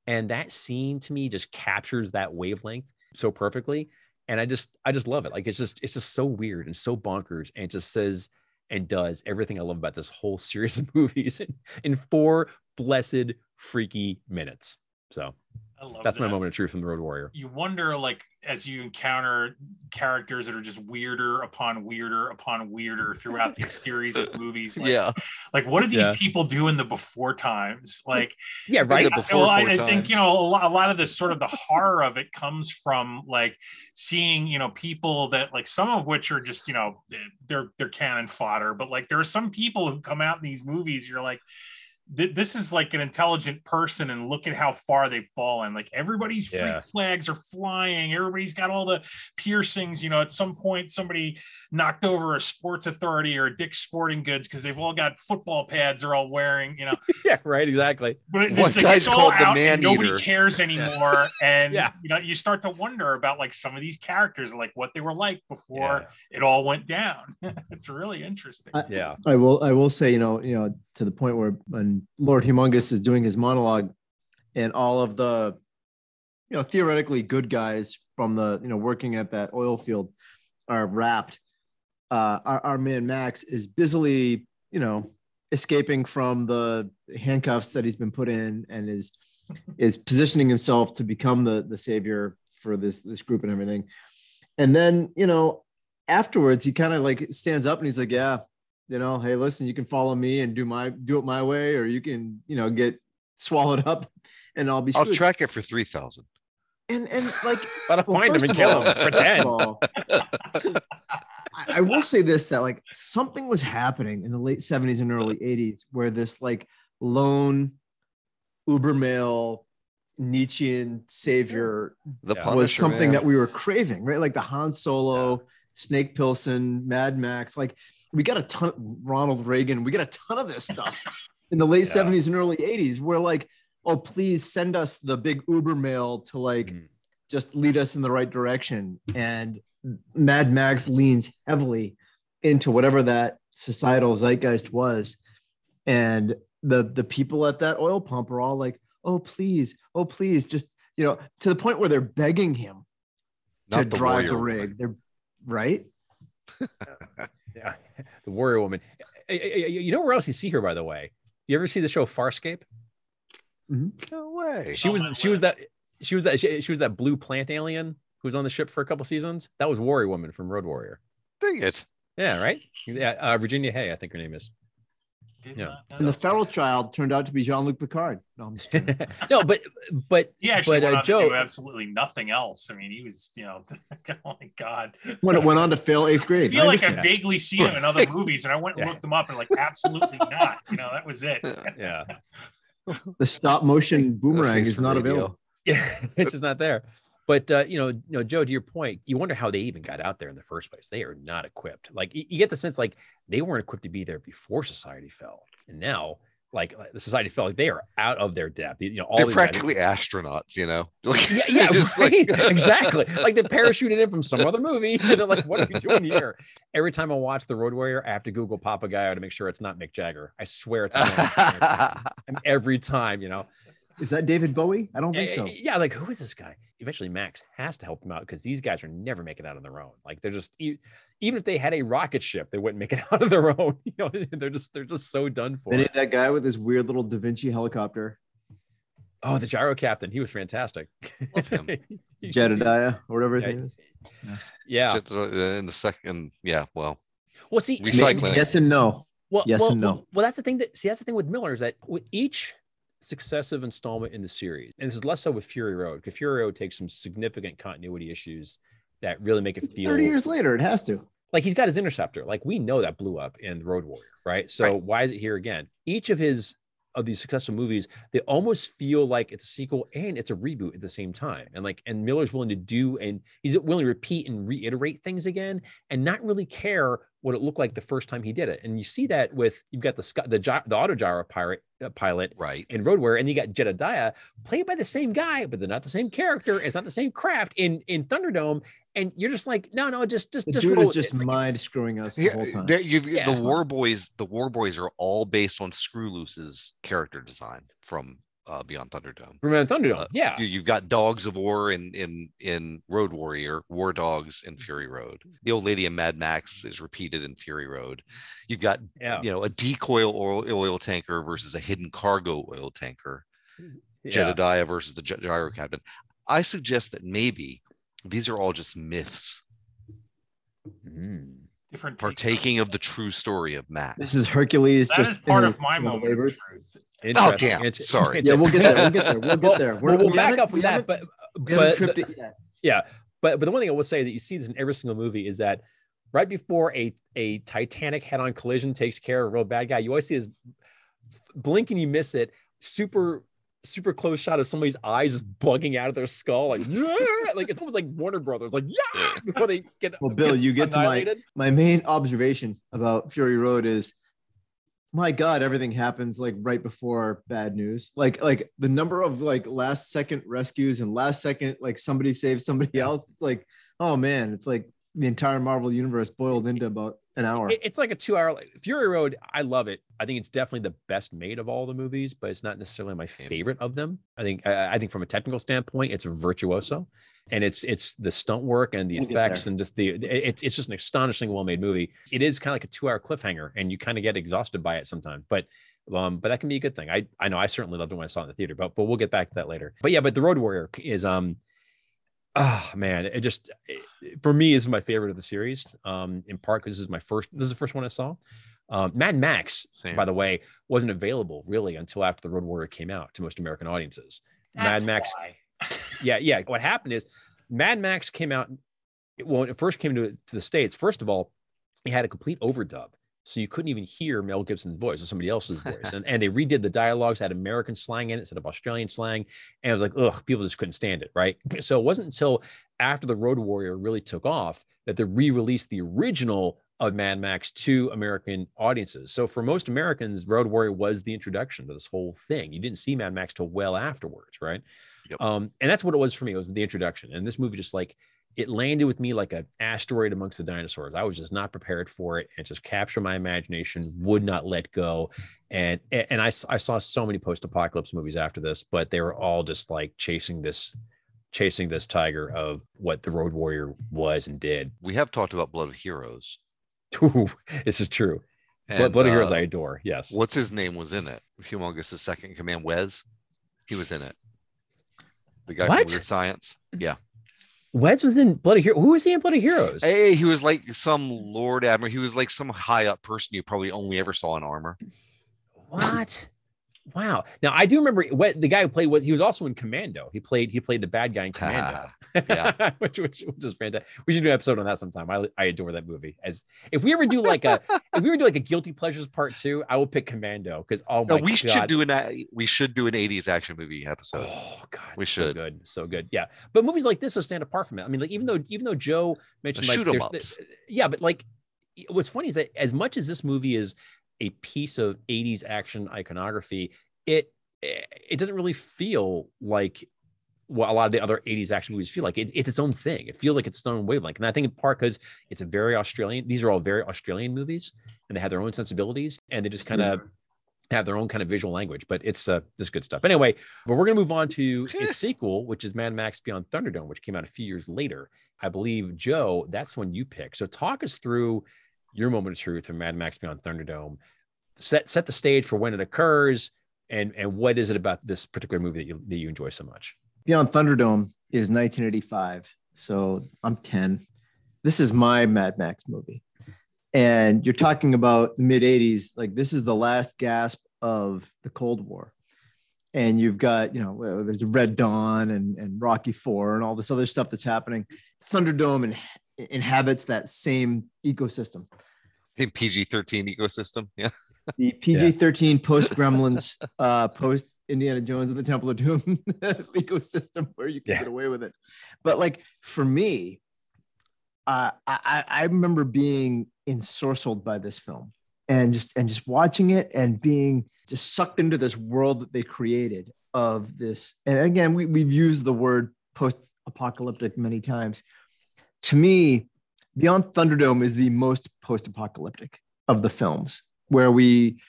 and that scene to me just captures that wavelength so perfectly and I just I just love it. Like it's just it's just so weird and so bonkers, and it just says and does everything I love about this whole series of movies in, in four blessed freaky minutes. So I love that's my moment of truth from the Road Warrior. you wonder like as you encounter characters that are just weirder upon weirder upon weirder throughout these series of movies like, yeah, like what did these Yeah. people do in the before times like Yeah, right. that before well, I, four I think you know a lot, a lot of this sort of the horror of it comes from like seeing you know people that like some of which are just you know they're they're cannon fodder but like there are some people who come out in these movies you're like th- this is like an intelligent person and look at how far they've fallen like everybody's freak Yeah. flags are flying everybody's got all the piercings you know at some point somebody knocked over a sports authority or a dick's sporting goods because they've all got football pads they're all wearing you know yeah, right. Exactly. but it, One it's, guy's it's called the out and nobody man-eater. cares anymore and Yeah. you know you start to wonder about like some of these characters like what they were like before Yeah. it all went down it's really interesting I- Yeah. I will I will say, you know, you know, to the point where when Lord Humungus is doing his monologue and all of the you know theoretically good guys from the you know working at that oil field are wrapped. Uh our, our man Max is busily, you know, escaping from the handcuffs that he's been put in and is is positioning himself to become the the savior for this this group and everything. And then, you know, afterwards he kind of like stands up and he's like, Yeah, you know, hey, listen, you can follow me and do my do it my way, or you can, you know, get swallowed up and I'll be I'll track it for three thousand. and and like Let us well, find him and kill all- him. Pretend. all, I, I will say this that like something was happening in the late 70s and early 80s where this like lone uber male Nietzschean savior The Yeah. Punisher was something man. that we were craving, right? Like the Han Solo, Snake Plissken, Mad Max. Like we got a ton. Ronald Reagan. We got a ton of this stuff in the late Yeah. '70s and early '80s. We're like, oh, please send us the big Uber mail to like Mhm. just lead us in the right direction. And Mad Max leans heavily into whatever that societal zeitgeist was, and the the people at that oil pump are all like, oh please, oh please, just you know, to the point where they're begging him to the drive the rig. They're right. Yeah. The warrior woman. You know where else you see her, by the way? You ever see the show Farscape? No way. She was my she was that she was that she, she was that blue plant alien who was on the ship for a couple seasons. That was Warrior Woman from Road Warrior. Dang it. Yeah, right. Yeah, uh, Virginia Hey, I think her name is. Did Yeah. not And the that. feral child turned out to be Jean-Luc Picard. No, I'm just no, but but He actually but went uh, on to Joe, do absolutely nothing else. I mean, he was, you know, oh my god. when it went on to fail eighth I grade. feel like. I've vaguely seen him in other movies, and I went and Yeah. looked them up, and like, absolutely not. You know, that was it. yeah, the stop motion boomerang is not radio. available. yeah, it's just not there. But uh, you know, you know, Joe, to your point, you wonder how they even got out there in the first place. They are not equipped. Like you, get the sense like they weren't equipped to be there before society fell, and now like the society fell, like they are out of their depth. You know, all They're these guys- practically astronauts, you know? Like, Yeah, yeah, right. like- exactly. Like they parachuted in from some other movie. And they're like, what are you doing here? Every time I watch The Road Warrior, I have to Google Papa Pappagallo to make sure it's not Mick Jagger. I swear it's not. and every time, you know. Is that David Bowie? I don't think Eh, so. Yeah, like who is this guy? Eventually, Max has to help him out because these guys are never making out on their own. Like they're just e- even if they had a rocket ship, they wouldn't make it out on their own. You know, they're just they're just so done for. They need that guy with his weird little Da Vinci helicopter, Oh, the gyro captain, he was fantastic. Love him. Jedediah, or whatever his Yeah. name is. Yeah. Just, uh, in the second, yeah, well, Well, see, Recycling. Yes and no. Well, Yes well, and no. Well, well, that's the thing that see that's the thing with Miller is that with each successive installment in the series, and this is less so with Fury Road, because Fury Road takes some significant continuity issues that really make it It's feel 30 years later, it has to. like he's got his interceptor. Like we know that blew up in Road Warrior, right? So Right. why is it here again? Each of his of these successful movies, they almost feel like it's a sequel and it's a reboot at the same time. And like, and Miller's willing to do and he's willing to repeat and reiterate things again and not really care what it looked like the first time he did it. And you see that with you've got the the the auto gyro pirate uh, pilot right. in Road Warrior, and you got Jedediah played by the same guy, but they're not the same character. It's not the same craft in in Thunderdome. And you're just like, no, no, just just The just dude is just it. Like, mind screwing us the whole time. there- you've- Yeah. the War Boys, the War Boys are all based on Scrooloose's character design from uh, Beyond Thunderdome. Remember Thunderdome? Uh, yeah. You, you've got Dogs of War in in in Road Warrior, War Dogs in Fury Road. The old lady in Mad Max is repeated in Fury Road. You've got Yeah. you know a decoy oil, oil tanker versus a hidden cargo oil tanker. yeah. Jedediah versus the gyro captain. I suggest that maybe these are all just myths Mm. Different partaking of the true story of Matt. This is Hercules That just is part in of my you know, moment of truth. Oh damn! Inter- Sorry. Yeah, we'll get there. We'll get there. We'll get Well, there. well, we'll we back haven't- up from that, but but the- it yet. yeah, but but the one thing I will say that you see this in every single movie is that right before a a Titanic head-on collision takes care of a real bad guy, you always see this blink and you miss it, super super close shot of somebody's eyes just bugging out of their skull, like "Yeah!" like it's almost like Warner Brothers, like yeah, before they get. Well, Bill, you get to my my main observation about Fury Road is my god everything happens like right before bad news like like the number of like last second rescues and last second like somebody saves somebody else it's like oh man it's like the entire marvel universe boiled into about an hour It- it's like a two-hour Fury Road. I love it. I think it's definitely the best made of all the movies, but it's not necessarily my favorite of them. I think I, I think from a technical standpoint, it's virtuoso, and it's it's the stunt work and the We'll effects and just the it's it's just an astonishingly well-made movie. It is kind of like a two-hour cliffhanger, and you kind of get exhausted by it sometimes, but. Um, but that can be a good thing. I I know I certainly loved it when I saw it in the theater, but but we'll get back to that later. But yeah, but the Road Warrior is um oh man it just it- for me is my favorite of the series um in part because this is my first this is the first one i saw um mad max Same. by the way wasn't available really until after the road warrior came out to most american audiences mad max why. yeah yeah what happened is mad max came out well when it first came to, to the states first of all it had a complete overdub so you couldn't even hear mel gibson's voice or somebody else's voice and, and they redid the dialogues had american slang in it instead of australian slang and it was like ugh people just couldn't stand it right so it wasn't until after the road warrior really took off that they re-released the original of Mad Max to American audiences. So for most Americans, Road Warrior was the introduction to this whole thing. You didn't see Mad Max till well afterwards, right? Yep. Um, and that's what it was for me. It was the introduction. And this movie just like it landed with me like an asteroid amongst the dinosaurs. I was just not prepared for it. And it just captured my imagination, would not let go. And and I, I saw so many post-apocalypse movies after this, but they were all just like chasing this chasing this tiger of what the Road Warrior was and did. we have talked about Blood of Heroes. Ooh, this is true. Blood, And, Bloody Heroes uh, I adore. Yes. What's his name was in it? Humungus' second command, Wez. He was in it. The guy What? from Weird Science. Yeah. Wez was in Bloody Hero. Who was he in Bloody Heroes? Hey, he was like some Lord Admiral. He was like some high up person you probably only ever saw in armor. What? Wow. Now I do remember what the guy who played was he was also in Commando. He played he played the bad guy in Commando. Ah, yeah. which, which, which is fantastic. We should do an episode on that sometime. I, I adore that movie. As if we ever do like a if we ever do like a guilty pleasures part two, I will pick Commando because oh my No, we god. should do an we should do an 80s action movie episode. Oh god, We should. so good, so good. Yeah, but movies like this will stand apart from it. I mean, like even though even though Joe mentioned like shoot 'em there's ups. yeah, but like what's funny is that as much as this movie is a piece of 80s action iconography, it it doesn't really feel like what a lot of the other 80s action movies feel like. It, it's its own thing. It feels like it's its own wavelength. And I think in part because it's a very Australian, these are all very Australian movies and they have their own sensibilities and they just kind of have their own kind of visual language, but it's uh, this good stuff. Anyway, but we're going to move on to its sequel, which is Mad Max Beyond Thunderdome, which came out a few years later. I believe, Joe, that's when you picked. So talk us through your moment of truth from Mad Max Beyond Thunderdome. Set set the stage for when it occurs, and and what is it about this particular movie that you that you enjoy so much? Beyond Thunderdome is 1985. So I'm 10. This is my Mad Max movie. And you're talking about the mid 80s. Like, this is the last gasp of the Cold War. And you've got, you know, there's Red Dawn and, and Rocky Four and all this other stuff that's happening. Thunderdome and inhabits that same ecosystem. Same PG 13 ecosystem. Yeah. The PG 13 post Gremlins, uh, post Indiana Jones and the Temple of Doom ecosystem where you can Yeah. get away with it. But like for me, uh, I, I I remember being ensorcelled by this film and just and just watching it and being just sucked into this world that they created of this. And again, we, we've used the word post apocalyptic many times. To me, Beyond Thunderdome is the most post apocalyptic of the films where we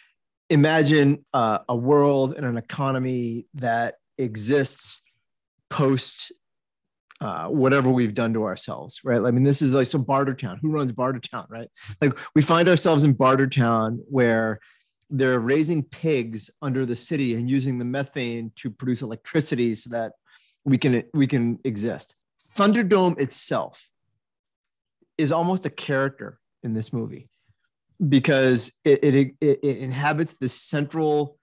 imagine uh, a world and an economy that exists post uh, whatever we've done to ourselves, right? I mean, this is like so Bartertown. Who runs Bartertown, right? Like we find ourselves in Bartertown where they're raising pigs under the city and using the methane to produce electricity so that we can we can exist. Thunderdome itself is almost a character in this movie because it, it, it, it inhabits this central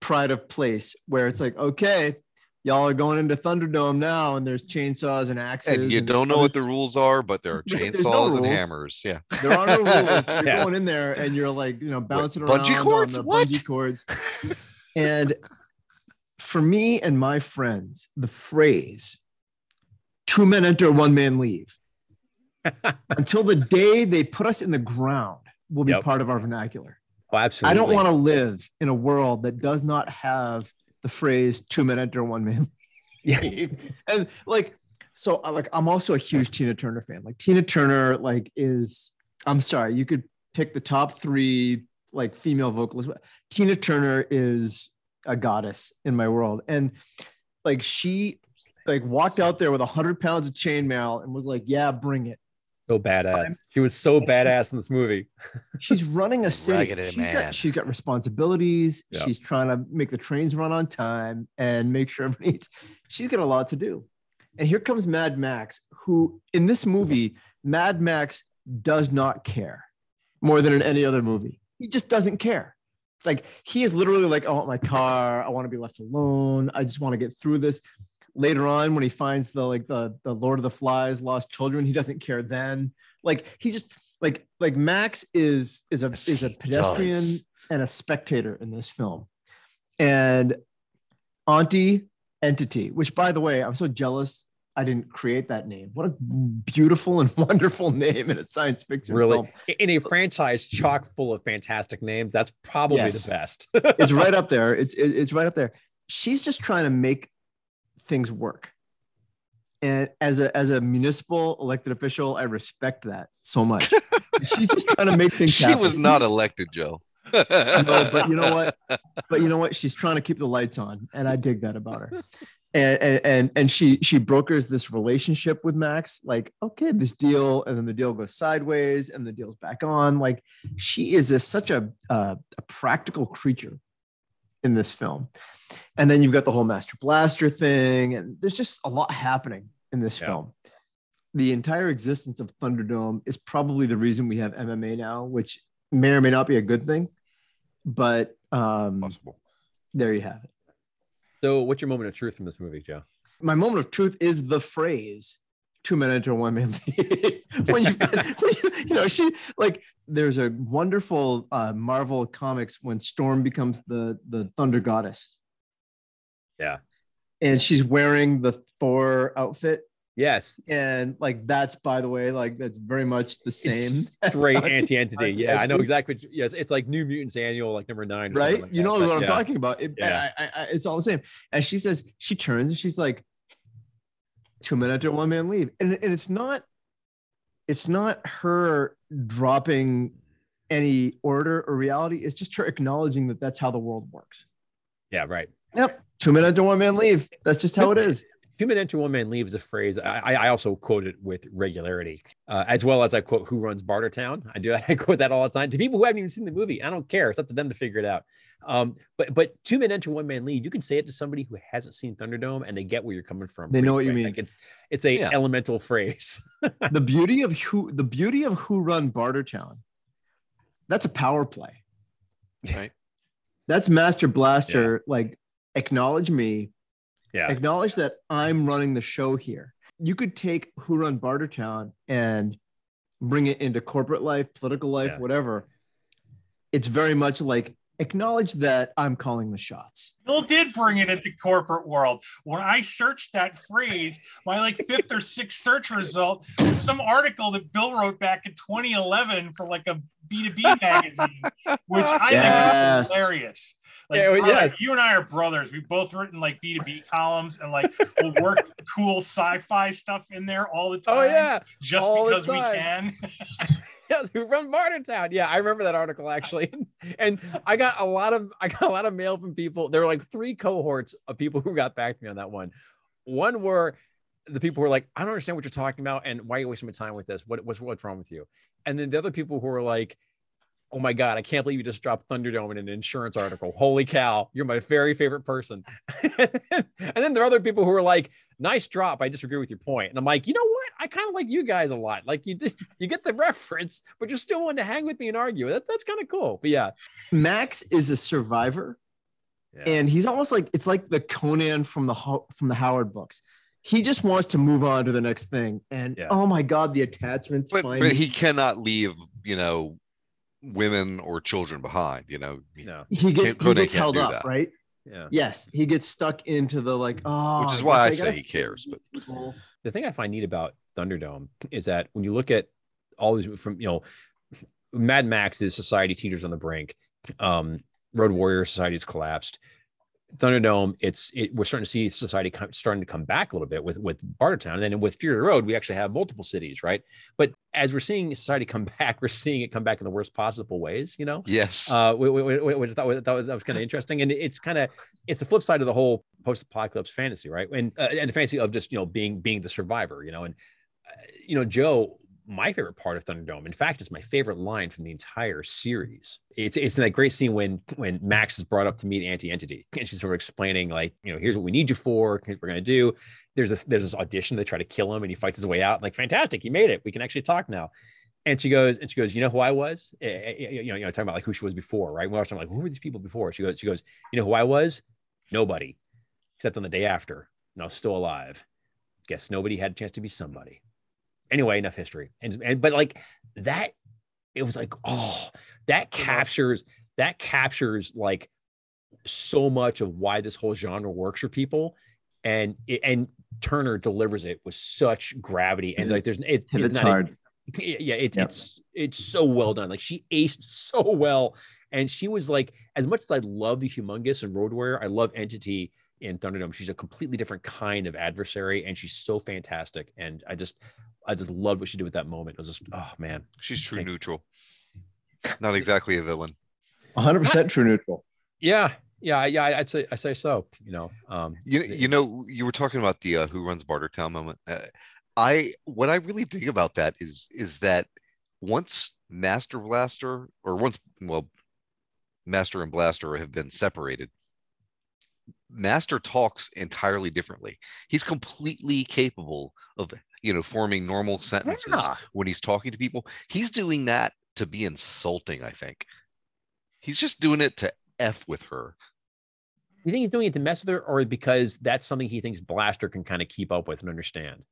pride of place where it's like, okay, y'all are going into Thunderdome now, and there's chainsaws and axes. And you and don't know what the rules are, but there are chainsaws no and hammers. Yeah. There are no rules. You're Yeah. going in there and you're like, you know, bouncing bungee around cords? on the What? bungee cords. And for me and my friends, the phrase two men enter, one man leave until the day they put us in the ground will be Yep. part of our vernacular. Oh, I don't want to live in a world that does not have the phrase two men enter, one man Yeah. and like, so uh, like, I'm also a huge Tina Turner fan. Like Tina Turner, like is, I'm sorry, you could pick the top three like female vocalists. Tina Turner is a goddess in my world. And like, she like walked out there with a hundred pounds of chainmail and was like, yeah, bring it. So badass. She was so badass in this movie. she's running a city. Raggedy She's man. got she's got responsibilities. Yeah. She's trying to make the trains run on time and make sure everybody eats. She's got a lot to do. And here comes Mad Max, who in this movie, Mad Max does not care more than in any other movie. He just doesn't care. It's like he is literally like, I want my car, I want to be left alone, I just want to get through this. Later on, when he finds the like the the Lord of the Flies lost children, he doesn't care then. Like he just like like Max is is a is a pedestrian does. and a spectator in this film. And Auntie Entity, which by the way, I'm so jealous I didn't create that name. What a beautiful and wonderful name in a science fiction Really, film. in a franchise chock full of fantastic names, that's probably Yes. the best. It's right up there. It's it's right up there. She's just trying to make things work. And as a as a municipal elected official, I respect that so much. She's just trying to make things She happen. was not elected, Joe. no, but you know what? But you know what? She's trying to keep the lights on, and I dig that about her. and and and, and she she brokers this relationship with Max. Like, okay, this deal, and then the deal goes sideways, and the deal's back on. Like, she is a, such a uh, a practical creature in this film. And then you've got the whole Master Blaster thing, and there's just a lot happening in this Yeah. film. The entire existence of Thunderdome is probably the reason we have MMA now, which may or may not be a good thing. But um, Possible. there you have it. So, what's your moment of truth from this movie, Joe? My moment of truth is the phrase two men enter one man when you've got, when you, you know, she like there's a wonderful uh, Marvel comics when Storm becomes the the Thunder Goddess. Yeah. And she's wearing the Thor outfit. Yes, And like that's by the way, like that's very much the same. great Auntie Entity. Yeah, I know exactly. What you, yes, it's like New Mutants Annual, like number nine. right? like you that, know but what I'm yeah. talking about. It, Yeah. I, I, I- it's all the same. And she says, she turns and she's like, two men enter, one man leave. And, and it's not, it's not her dropping any order or reality. It's just her acknowledging that that's how the world works. Yeah, right. Yep. Two men enter, one man leave. That's just how it is. Two men enter, one man leave is a phrase I, I I also quote it with regularity, uh, as well as I quote "Who runs Bartertown." I do I quote that all the time to people who haven't even seen the movie. I don't care; it's up to them to figure it out. Um, but but two men enter, one man leave. You can say it to somebody who hasn't seen Thunderdome, and they get where you're coming from. They know what you mean. Like it's it's a Yeah. elemental phrase. the beauty of who, the beauty of who run Bartertown. That's a power play. Right. That's Master Blaster. Like, acknowledge me. Yeah, acknowledge that I'm running the show here. You could take Who Run Bartertown and bring it into corporate life, political life, Yeah. whatever. It's very much like acknowledge that I'm calling the shots. Bill did bring it into corporate world. When I searched that phrase, my like fifth or sixth search result was some article that Bill wrote back in 2011 for like a B2B magazine, which I Yes. think is hilarious. Like, Yeah, well, yes. you and I are brothers. We've both written like B2B columns and like we'll work cool sci-fi stuff in there all the oh, time. Oh yeah, just all the because we can. yeah, run Bartertown? Yeah, I remember that article actually, and I got a lot of I got a lot of mail from people. There were like three cohorts of people who got back to me on that one. One were the people who were like, I don't understand what you're talking about, and why are you wasting my time with this? What what's what's wrong with you? And then the other people who were like, Oh my god, I can't believe you just dropped Thunderdome in an insurance article. Holy cow, you're my very favorite person. and then there are other people who are like, nice drop. I disagree with your. And I'm like, you know what? I kind of like you guys a lot. Like you did, you get the reference, but you're still wanting to hang with me and argue. That, that's kind of cool. But yeah. Max is a survivor, Yeah. and he's almost like it's like the Conan from the from the Howard books. He just wants to move on to the next thing, and Yeah. oh my god, the attachments. But, but he cannot leave, you know, women or children behind. You know, He- no. he gets he gets held up, that. right? Yeah. Yes, he gets stuck into the like, oh, which is why I guess say he cares. But people. The thing I find neat about Thunderdome is that when you look at all these from, you know, Mad Max is society teeters on the brink. Um, Road Warrior society has collapsed. Thunderdome, it's it, we're starting to see society come, starting to come back a little bit with with Bartertown, and then with Fury Road, we actually have multiple cities, right? But as we're seeing society come back, we're seeing it come back in the worst possible ways, you know. yes, Uh, wh- wh- wh- which I thought was, that was kind of interesting, and it's kind of it's the flip side of the whole post-apocalypse fantasy, right? And uh, and the fantasy of just you know being being the survivor, you know, and uh, you know Joe, my favorite part of Thunderdome, in fact, it's my favorite line from the entire series. It's it's in that great scene when when Max is brought up to meet Auntie Entity, and she's sort of explaining like, you know, here's what we need you for, here's what we're gonna do. There's this there's this audition. They try to kill him, and he fights his way out. Like, fantastic, he made it. We can actually talk now. And she goes, and she goes, you know who I was? Eh, eh, eh, You know, you know, talking about like who she was before, right? We were talking like, who were these people before? She goes, she goes, you know who I was? Nobody, except on the day after, and I was still alive. Guess nobody had a chance to be somebody. Anyway, enough history. And and but like that, it was like, oh, that captures that captures like so much of why this whole genre works for people. And it, and Turner delivers it with such gravity and like there's it, it's it's not a- hard. yeah it's Yep. it's it's so well done like she aced so well and she was like as much as i love the Humungus and road warrior i love entity in thunderdome she's a completely different kind of adversary and she's so fantastic and i just i just loved what she did with that moment it was just oh man she's true thank- neutral. Not exactly a villain. 100% true neutral. yeah Yeah, yeah, I'd say I say so. You know, um, You you know you were talking about the uh, who runs Bartertown moment. Uh, I what I really dig about that is is that once Master Blaster or once well Master and Blaster have been separated, Master talks entirely differently. He's completely capable of you know forming normal sentences Yeah. when he's talking to people. He's doing that to be insulting. I think he's just doing it to f with her. Do you think he's doing it to mess with her, or because that's something he thinks Blaster can kind of keep up with and understand?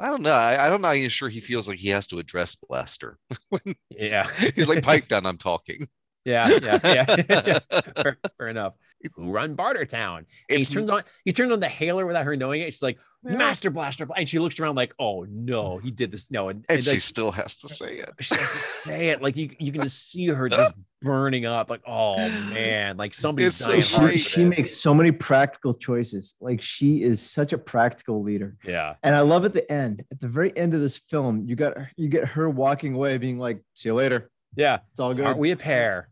I don't know. I, I don't know. how sure he feels like he has to address Blaster. Yeah, He's like, pipe down, I'm talking. Yeah, yeah, yeah. fair, fair enough. Who run Bartertown? And he It's turns on he turns on the hailer without her knowing it. She's like, Yeah. Master Blaster, and she looks around like, oh no, mm. he did this. No, and, and and, she like, still has to say it. she has to say it. Like you, you can just see her just burning up. Like, oh man, like somebody's It's so dying she, hard great. for she makes so many practical choices. Like she is such a practical leader. yeah, And I love at the end, at the very end of this film, you got you get her walking away, being like, "See you later. yeah. It's all good. Aren't we a pair?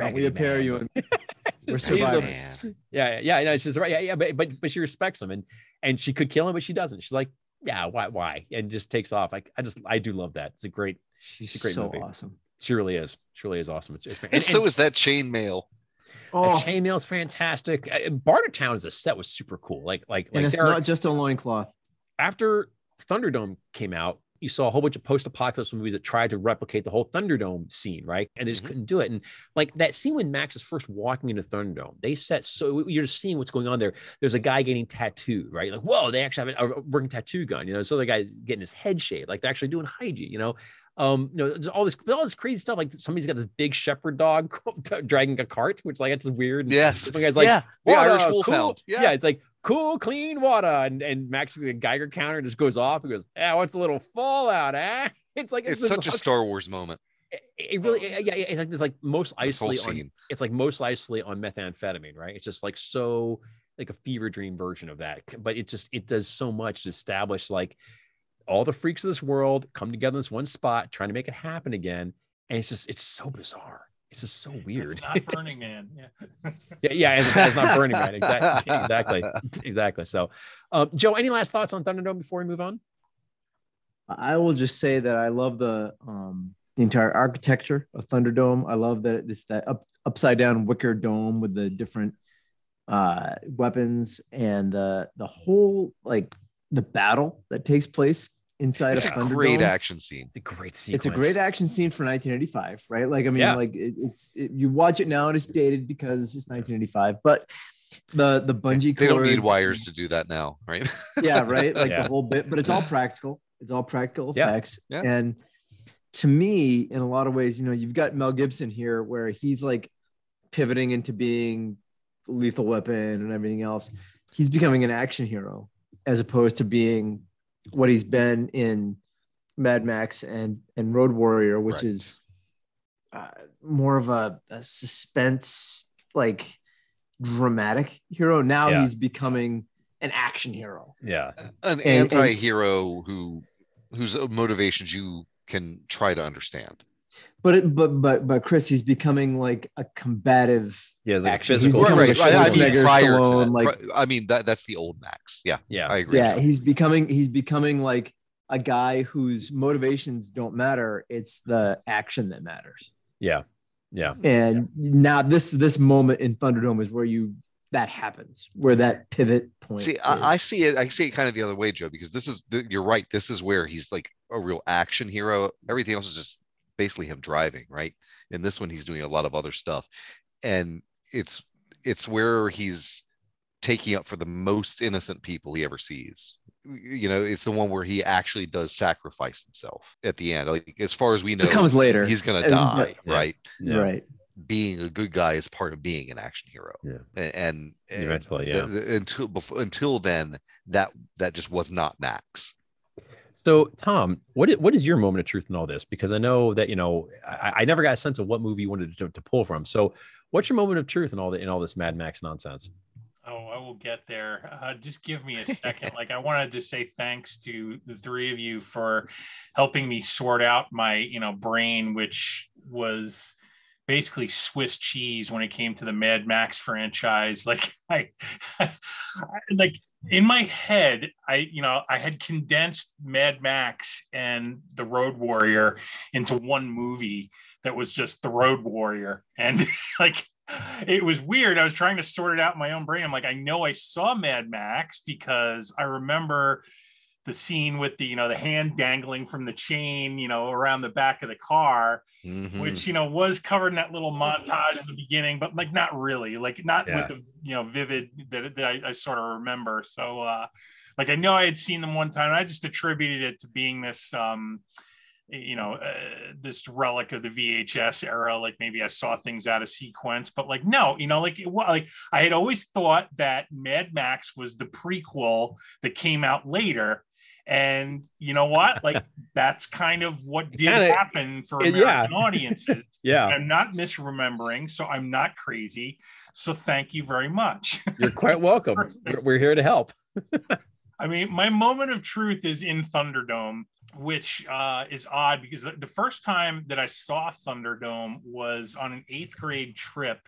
Aren't we a Raggedy pair? You and we're survivors. him- Man. Yeah, yeah, no, she's right. Yeah, yeah, but but but she respects him, and and she could kill him, but she doesn't. She's like, yeah, why, why, and just takes off. Like I just, I do love that. It's a great. She's a great so movie. awesome. She really is. She really is awesome. It's, it's And, and, so is that chainmail. and Oh, chainmail's fantastic. Uh, Bartertown as a set was super cool. Like like and like it's there are- not just a loincloth. after Thunderdome came out, you saw a whole bunch of post-apocalypse movies that tried to replicate the whole Thunderdome scene, right? And they just Mhm. couldn't do it. And like that scene when Max is first walking into Thunderdome, they set so you're just seeing what's going on there. There's a guy getting tattooed, right? Like, whoa, they actually have a, working tattoo gun. You know, this other guy getting his head shaved, like they're actually doing hygiene. You know, um, you know, there's all this all this crazy stuff. Like somebody's got this big shepherd dog dragging a cart, which like that's weird. Yes. One guy's like, yeah. The Irish cool. Wolfhound. Yeah. Yeah. it's like cool, clean water. And and Max's Geiger counter just goes off. He goes, yeah, what's a little fallout, eh? It's like It's this such a Star Wars moment. It, it really, yeah, yeah, it's like this like Mos Eisley on. It's like Mos Eisley on methamphetamine, right? It's just like so like a fever dream version of that. But it just it does so much to establish like all the freaks of this world come together in this one spot, trying to make it happen again. And it's just it's so bizarre. It's just so weird. It's not Burning Man. Yeah. Yeah, yeah, it's, it's not Burning Man. Exactly, exactly, exactly. So, um, Joe, any last thoughts on Thunderdome before we move on? I will just say that I love the um the entire architecture of Thunderdome. I love that it's that up, upside down wicker dome with the different uh weapons and the the whole like the battle that takes place inside It's of a Thunderdome. great action scene. The great sequence. It's a great action scene for 1985, right? Like I mean, Yeah. like it, it's it, you watch it now and it's dated because it's 1985, but the the bungee They don't need wires to do that now, right? yeah, right. Like Yeah. the whole bit, but it's all practical. It's all practical Yeah. effects. Yeah. And to me, in a lot of ways, you know, you've got Mel Gibson here where he's like pivoting into being lethal weapon and everything else. He's becoming an action hero as opposed to being what he's been in Mad Max and and Road Warrior, which Right. is uh, more of a, a suspense, like dramatic hero. Now Yeah. he's becoming an action hero. Yeah, An And- and- anti-hero who whose motivations you can try to understand. But it, but but but Chris, he's becoming like a combative. yeah, like Action. physical. Right, right, a. I mean, Schwarzenegger, prior to Stallone, that, like- I mean that that's the old Max. Yeah, Yeah, I agree. Yeah, he's becoming he's becoming like a guy whose motivations don't matter. It's the action that matters. yeah, yeah. And now this this moment in Thunderdome is where you that happens, where that pivot point. See. I, I see it. I see it kind of the other way, Joe, because this is you're right. This is where he's like a real action hero. Everything else is just basically him driving, right? In this one, he's doing a lot of other stuff, and it's it's where he's taking up for the most innocent people he ever sees. You know, it's the one where he actually does sacrifice himself at the end. Like as far as we know, it comes later. he's gonna And- die, Yeah. right? yeah. Right. Being a good guy is part of being an action hero. Yeah. A- and, and Eventually, the- yeah. the- until before until then that that just was not max So, Tom, what is, what is your moment of truth in all this? Because I know that you know I, I never got a sense of what movie you wanted to, to pull from. So, what's your moment of truth in all the in all this Mad Max nonsense? Oh, I will get there. Uh, just give me a second. like, I wanted to say thanks to the three of you for helping me sort out my, you know, brain, which was basically Swiss cheese when it came to the Mad Max franchise. Like I, like in my head, I you know I had condensed Mad Max and the Road Warrior into one movie that was just the Road Warrior, and like it was weird. I was trying to sort it out in my own brain. I'm like, I know I saw Mad Max because I remember the scene with the you know the hand dangling from the chain you know around the back of the car Mhm. which you know was covered in that little montage at the beginning but like not really like not Yeah. with the you know vivid that, that I, I sort of remember so uh like i know i had seen them one time i just attributed it to being this um you know uh, this relic of the vhs era like maybe i saw things out of sequence but like no you know like it, like i had always thought that mad max was the prequel that came out later and you know what like that's kind of what did kinda- happen for it- yeah. american audiences Yeah, I'm not misremembering, so I'm not crazy. So thank you very much. you're quite welcome. We're, here to help. I mean, my moment of truth is in Thunderdome, which uh, is odd because the first time that I saw Thunderdome was on an eighth grade trip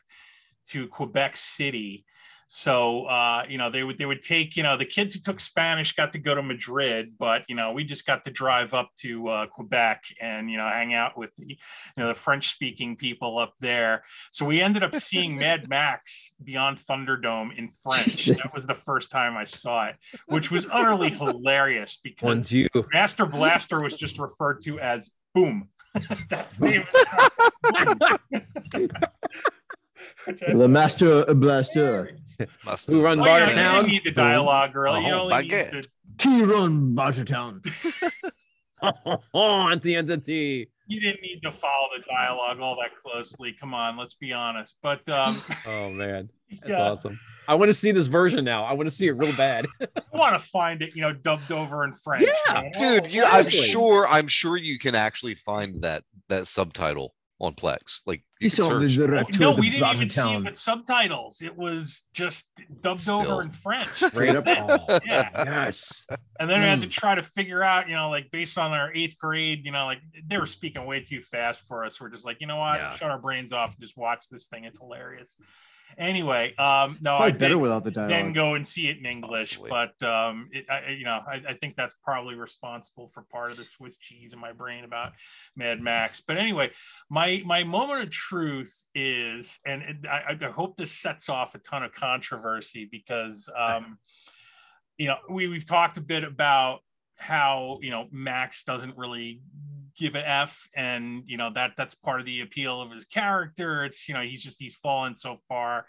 to Quebec City. So uh, you know they would they would take you know the kids who took Spanish got to go to Madrid, but you know we just got to drive up to uh, Quebec and you know hang out with the you know the French speaking people up there. So we ended up seeing Mad Max Beyond Thunderdome in French. That was the first time I saw it, which was utterly hilarious because. Master Blaster was just referred to as Boom. That's the name. The Master Blaster. Must Who have- run Oh, you, know, you Bartertown? didn't need the dialogue, really. You only need baguette. the- Kiron Bartertown. on the end of the. you didn't need to follow the dialogue all that closely. Come on, let's be honest. But um, Oh man, that's yeah, awesome. I want to see this version now. I want to see it real bad. I want to find it, you know, dubbed over in French. Yeah, you know? dude you, i'm sure i'm sure you can actually find that that subtitle on plex like you He can saw the search. director No, we didn't even see it with subtitles. It was just dubbed Still. over in French. Straight up. Oh, Yeah. yes. And then we had to Mm. try to figure out, you know, like based on our eighth grade, you know, like they were speaking way too fast for us. We're just like, you know what, Yeah. shut our brains off and just watch this thing. It's hilarious. Anyway, um, no, Probably I better did without the dialogue. then go and see it in English, Possibly. but um, it, I, I- you know, I, I think that's probably responsible for part of the Swiss cheese in my brain about Mad Max. But anyway, my my moment of truth is, and it, I, I hope this sets off a ton of controversy because, um, you know, we we've talked a bit about how you know Max doesn't really give an F, and you know that that's part of the appeal of his character. It's you know he's just he's fallen so far,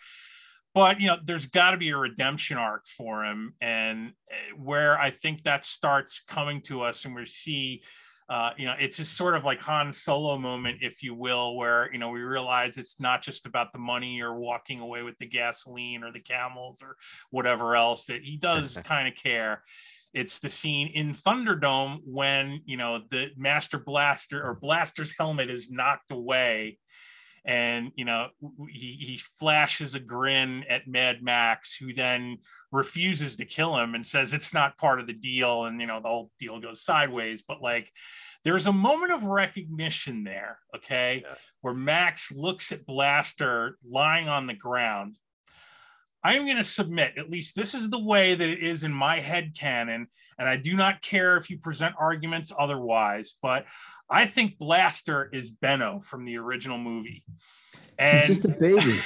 but you know there's got to be a redemption arc for him, and uh, where I think that starts coming to us, and we see. Uh, you know, it's just sort of like Han Solo moment, if you will, where you know we realize it's not just about the money or walking away with the gasoline or the camels or whatever else that he does kind of care. It's the scene in Thunderdome when you know the Master Blaster or Blaster's helmet is knocked away, and you know he he flashes a grin at Mad Max, who then refuses to kill him and says it's not part of the deal, and you know the whole deal goes sideways. But like, there's a moment of recognition there, okay, Yeah. where Max looks at Blaster lying on the ground. I'm going to submit, at least this is the way that it is in my head canon. And I do not care if you present arguments otherwise, but I think Blaster is Benno from the original movie. And He's just a baby.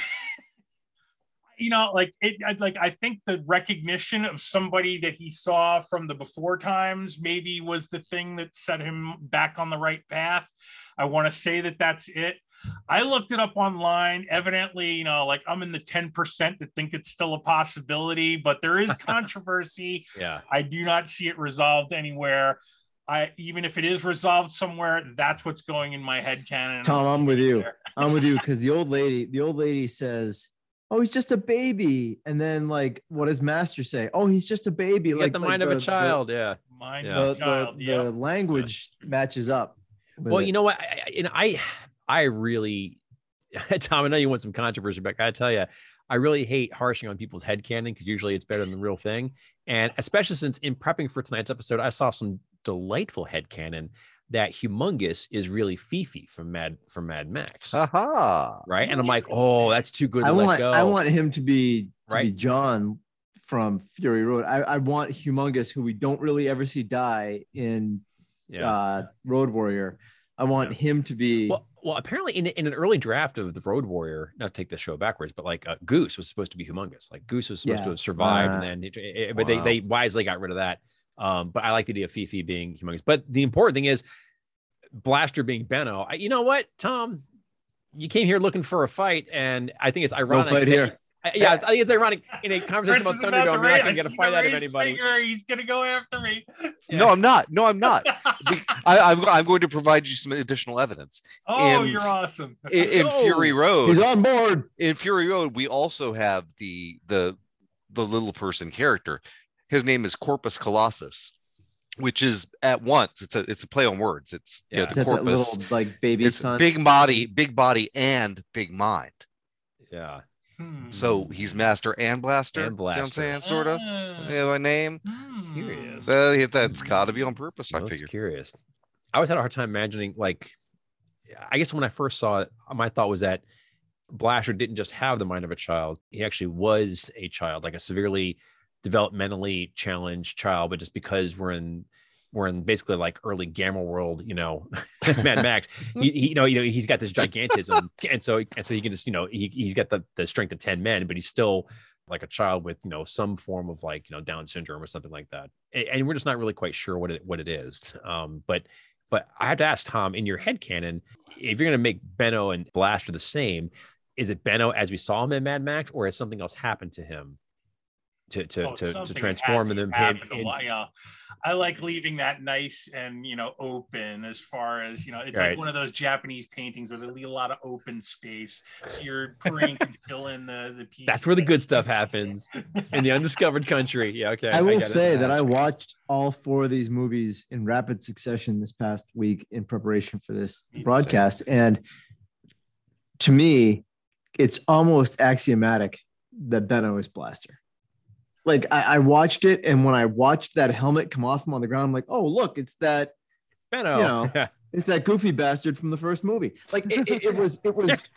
you know, like it, like I think the recognition of somebody that he saw from the before times maybe was the thing that set him back on the right path. I want to say that that's it. I looked it up online. Evidently, you know, like I'm in the 10% that think it's still a possibility, but there is controversy. Yeah. I do not see it resolved anywhere. I even if it is resolved somewhere, that's what's going in my head canon. Tom, I'm with you. I'm with you because the old lady, the old lady says, "Oh, he's just a baby," and then like, what does Master say? Oh, he's just a baby. You like got the like mind of a child. yeah. Mind Yeah. The, of the, a child. the, yeah. the language matches up. with Well, it. you know what? I, I- and I, I really, Tom, I know you want some controversy, but I gotta tell you, I really hate harshing on people's head canon because usually it's better than the real thing. And especially since in prepping for tonight's episode, I saw some delightful head canon that Humungus is really Fifi from Mad from Mad Max, Aha. right? And I'm like, oh, that's too good to I let want go. I want him to be to be Right. John from Fury Road. I, I want Humungus, who we don't really ever see die in yeah. uh, Road Warrior. I want him to be. Well, well, apparently in, in an early draft of the Road Warrior, not take the show backwards, but like uh, Goose was supposed to be Humungus. Like Goose was supposed Yeah. to have survived, Uh, and then it, it- but they Wow. they wisely got rid of that. Um, but I like the idea of Fifi being Humungus. But the important thing is Blaster being Benno. I, you know what, Tom? You came here looking for a fight, and I think it's ironic. no fight here. I- yeah, I think it's ironic in a conversation is about about to Thunderdome. You're raise. not going to get a fight out of anybody. finger. He's gonna go after me. No, I'm not. No, I'm not. I, I'm, I'm going to provide you some additional evidence. Oh, in- you're awesome. In, in No. Fury Road, He's on board. in Fury Road, we also have the the the little person character. His name is Corpus Colossus, which is at once it's a it's a play on words. It's yeah, Yeah. the Is that that corpus. little like baby it's son? big body, big body, and big mind. Yeah, Hmm. So he's master and blaster. And See what I'm saying, sort of. Ah. Yeah, by name. Hmm. Curious. That, that's got to be on purpose. I I figure. curious. I always had a hard time imagining, like, I guess when I first saw it, my thought was that Blaster didn't just have the mind of a child; he actually was a child, like a severely developmentally challenged child. But just because we're in we're in basically like early Gamma world, you know, Mad Max. He, he, you know, you know, he's got this gigantism, and so and so he can just, you know, he he's got the the strength of ten men, but he's still like a child with you know some form of like you know Down syndrome or something like that, A- and we're just not really quite sure what it what it is. Um, but but I have to ask Tom in your head canon, if you're going to make Benno and Blaster the same, is it Benno as we saw him in Mad Max, or has something else happened to him to to Oh, to, to transform had him? to him happen to into- why- yeah. Uh, I like leaving that nice and you know open as far as you know. It's Right. like one of those Japanese paintings where they leave a lot of open space, so your brain can fill in the the pieces. That's where the good stuff happens in the undiscovered country. Yeah, okay. I will get it. say that I watched all four of these movies in rapid succession this past week in preparation for this Me the broadcast. And to me, it's almost axiomatic that Benno is Blaster. Like I, I watched it, and when I watched that helmet come off him on the ground, I'm like, oh, look, it's that Benno. you know, it's that goofy bastard from the first movie. Like it, it, it was, it was,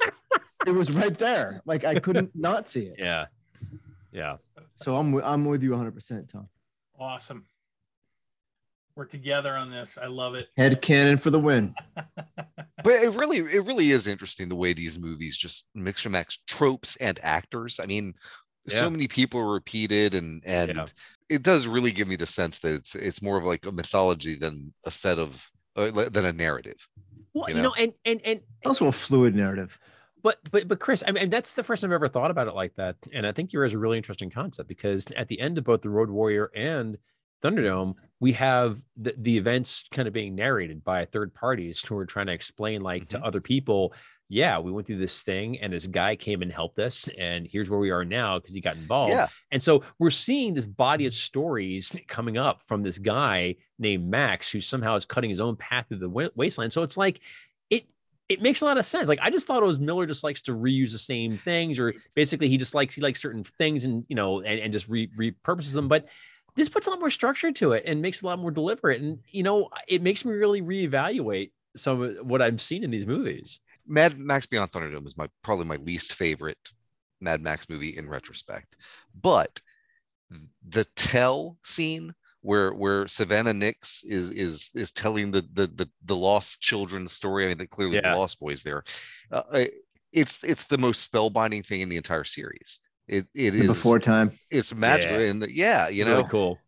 it was right there. Like I couldn't not see it. yeah, yeah. So I'm, wi- I'm with you 100, percent Tom. Awesome. We're together on this. I love it. Head canon for the win. But it really, it really is interesting the way these movies just mix and match tropes and actors. I mean, Yeah. so many people are repeated, and and Yeah. it does really give me the sense that it's it's more of like a mythology than a set of uh, than a narrative. Well, You you know? know, and and and It's also a fluid narrative. But but but Chris, I mean, that's the first time I've ever thought about it like that, and I think yours is a really interesting concept because at the end of both the Road Warrior and Thunderdome, we have the, the events kind of being narrated by third parties who are trying to explain, like to Mhm. other people, yeah, we went through this thing, and this guy came and helped us, and here's where we are now because he got involved. Yeah, And so we're seeing this body of mm-hmm. stories coming up from this guy named Max, who somehow is cutting his own path through the wasteland. So it's like it it makes a lot of sense. Like I just thought it was Miller just likes to reuse the same things, or basically he just likes he likes certain things and you know and, and just re, repurposes them. But this puts a lot more structure to it and makes it a lot more deliberate. And you know, it makes me really reevaluate some of what I've seen in these movies. Mad Max Beyond Thunderdome is my probably my least favorite Mad Max movie in retrospect. But the tell scene where where Savannah Nix is is is telling the the the, the lost children's story. I mean, that clearly Yeah. the Lost Boys there. Uh, it's it's the most spellbinding thing in the entire series. It it The is before time. it's magical Yeah. and the, yeah, you Really know cool.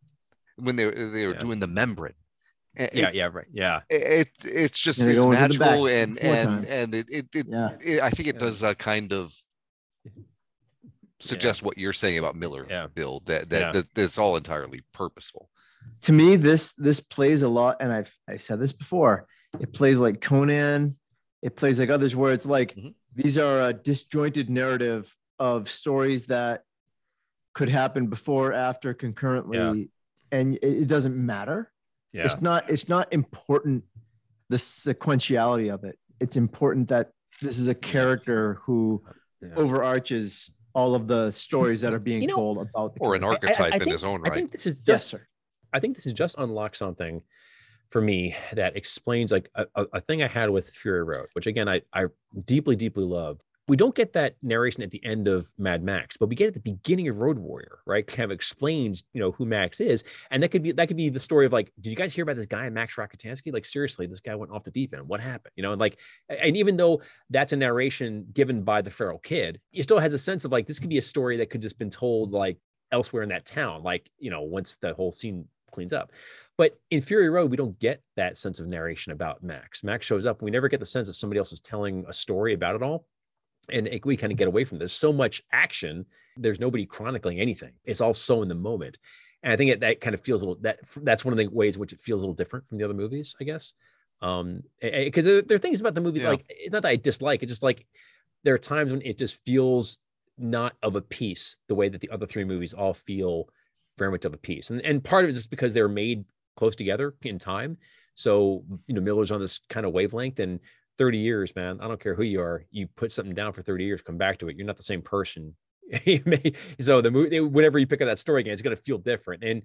when they were they were Yeah. doing the membrane. It- Yeah, it- yeah, right. Yeah. it, it's just it's go into the magical back and before and and it it, it, Yeah. it- I think it Yeah. does uh, kind of suggest what you're saying about Miller Yeah. Bill that that, Yeah. that that's all entirely purposeful. To me, this this plays a lot, and I've I said this before. It plays like Conan. It plays like others, where it's like Mhm. these are a disjointed narrative of stories that could happen before, after, concurrently, and it, it doesn't matter. Yeah. It's not. It's not important. The sequentiality of it. It's important that this is a character who Yeah. overarches all of the stories that are being You know- told about the Or an character. I- I- I archetype in think- his own right. I think this is just Yes, sir. I think this is just unlocked something for me that explains like a, a, a thing I had with Fury Road, which again I I deeply deeply love. We don't get that narration at the end of Mad Max, but we get at the beginning of Road Warrior, right? Kind of explains, you know, who Max is, and that could be that could be the story of like, did you guys hear about this guy Max Rockatansky? Like seriously, this guy went off the deep end. What happened? You know, and like, and even though that's a narration given by the feral kid, it still has a sense of like this could be a story that could just been told like elsewhere in that town, like you know, once the whole scene cleans up. But in Fury Road, we don't get that sense of narration about Max. Max shows up, we never get the sense that somebody else is telling a story about it all. And it, we kind of get away from this. So much action, there's nobody chronicling anything. It's all so in the moment. And I think it, that kind of feels a little that that's one of the ways which it feels a little different from the other movies, I guess. Um, because there, there are things about the movie Yeah. like it's not that I dislike, it's just like there are times when it just feels not of a piece the way that the other three movies all feel very much of a piece. And and part of it is just because they're made close together in time. So, you know, Miller's on this kind of wavelength and 30 years, man, I don't care who you are, you put something down for 30 years, come back to it. You're not the same person. So the movie, whenever you pick up that story again, it's going to feel different. And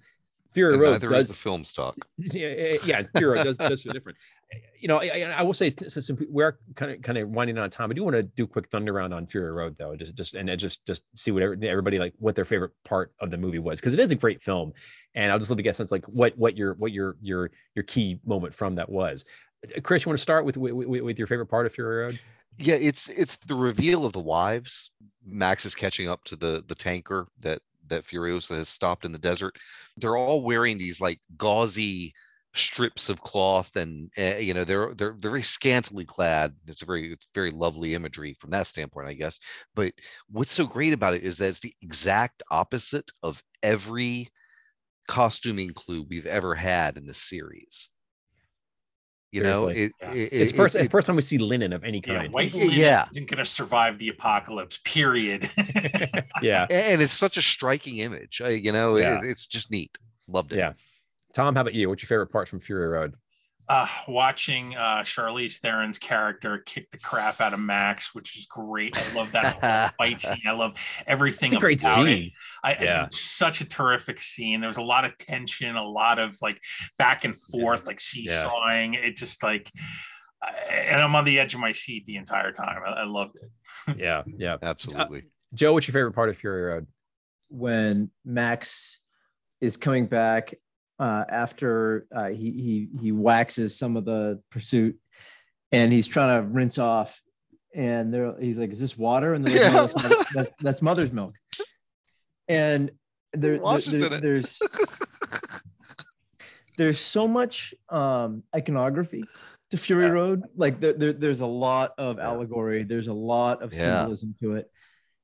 Fury And Road neither does is the film stock. yeah, yeah, Fury Road does does feel different. You know, I, I- will say since we're kind of kind of winding on time, I do want to do a quick thunder round on Fury Road though, just just and just just see whatever everybody like what their favorite part of the movie was because it is a great film, and I'll just love to get a sense like what what your what your your your key moment from that was. Chris, you want to start with with, with with your favorite part of Fury Road? Yeah, it's it's the reveal of the wives. Max is catching up to the the tanker that that Furiosa has stopped in the desert. They're all wearing these like gauzy strips of cloth, and uh, you know they're they're they're very scantily clad. It's a very it's very lovely imagery from that standpoint, I guess. But what's so great about it is that it's the exact opposite of every costuming clue we've ever had in the series. You know, it, Yeah. it- It's it- first it- first time we see linen of any Yeah, kind. white linen yeah. isn't going to survive the apocalypse. Period. yeah, and it's such a striking image. You know, Yeah. it, it's just neat. Loved it. Yeah. Tom, how about you? What's your favorite part from Fury Road? Uh, watching uh, Charlize Theron's character kick the crap out of Max, which is great. I love that fight scene. I love everything It's a great about it. scene. I, Yeah. it's such a terrific scene. There was a lot of tension, a lot of like back and forth, like seesawing. It just like, I- and I'm on the edge of my seat the entire time. I, I loved it. Yeah, yeah. Absolutely. Joe, what's your favorite part of Fury Road? when Max is coming back uh, after uh, he he he waxes some of the pursuit, and he's trying to rinse off, and they're he's like, "Is this water?" And they're like, "No, that's, mother, that's, that's mother's milk." And there, there- there- there's there's so much um, iconography to Fury Yeah. Road. Like there, there, there's a lot of Yeah. allegory. There's a lot of Yeah. symbolism to it,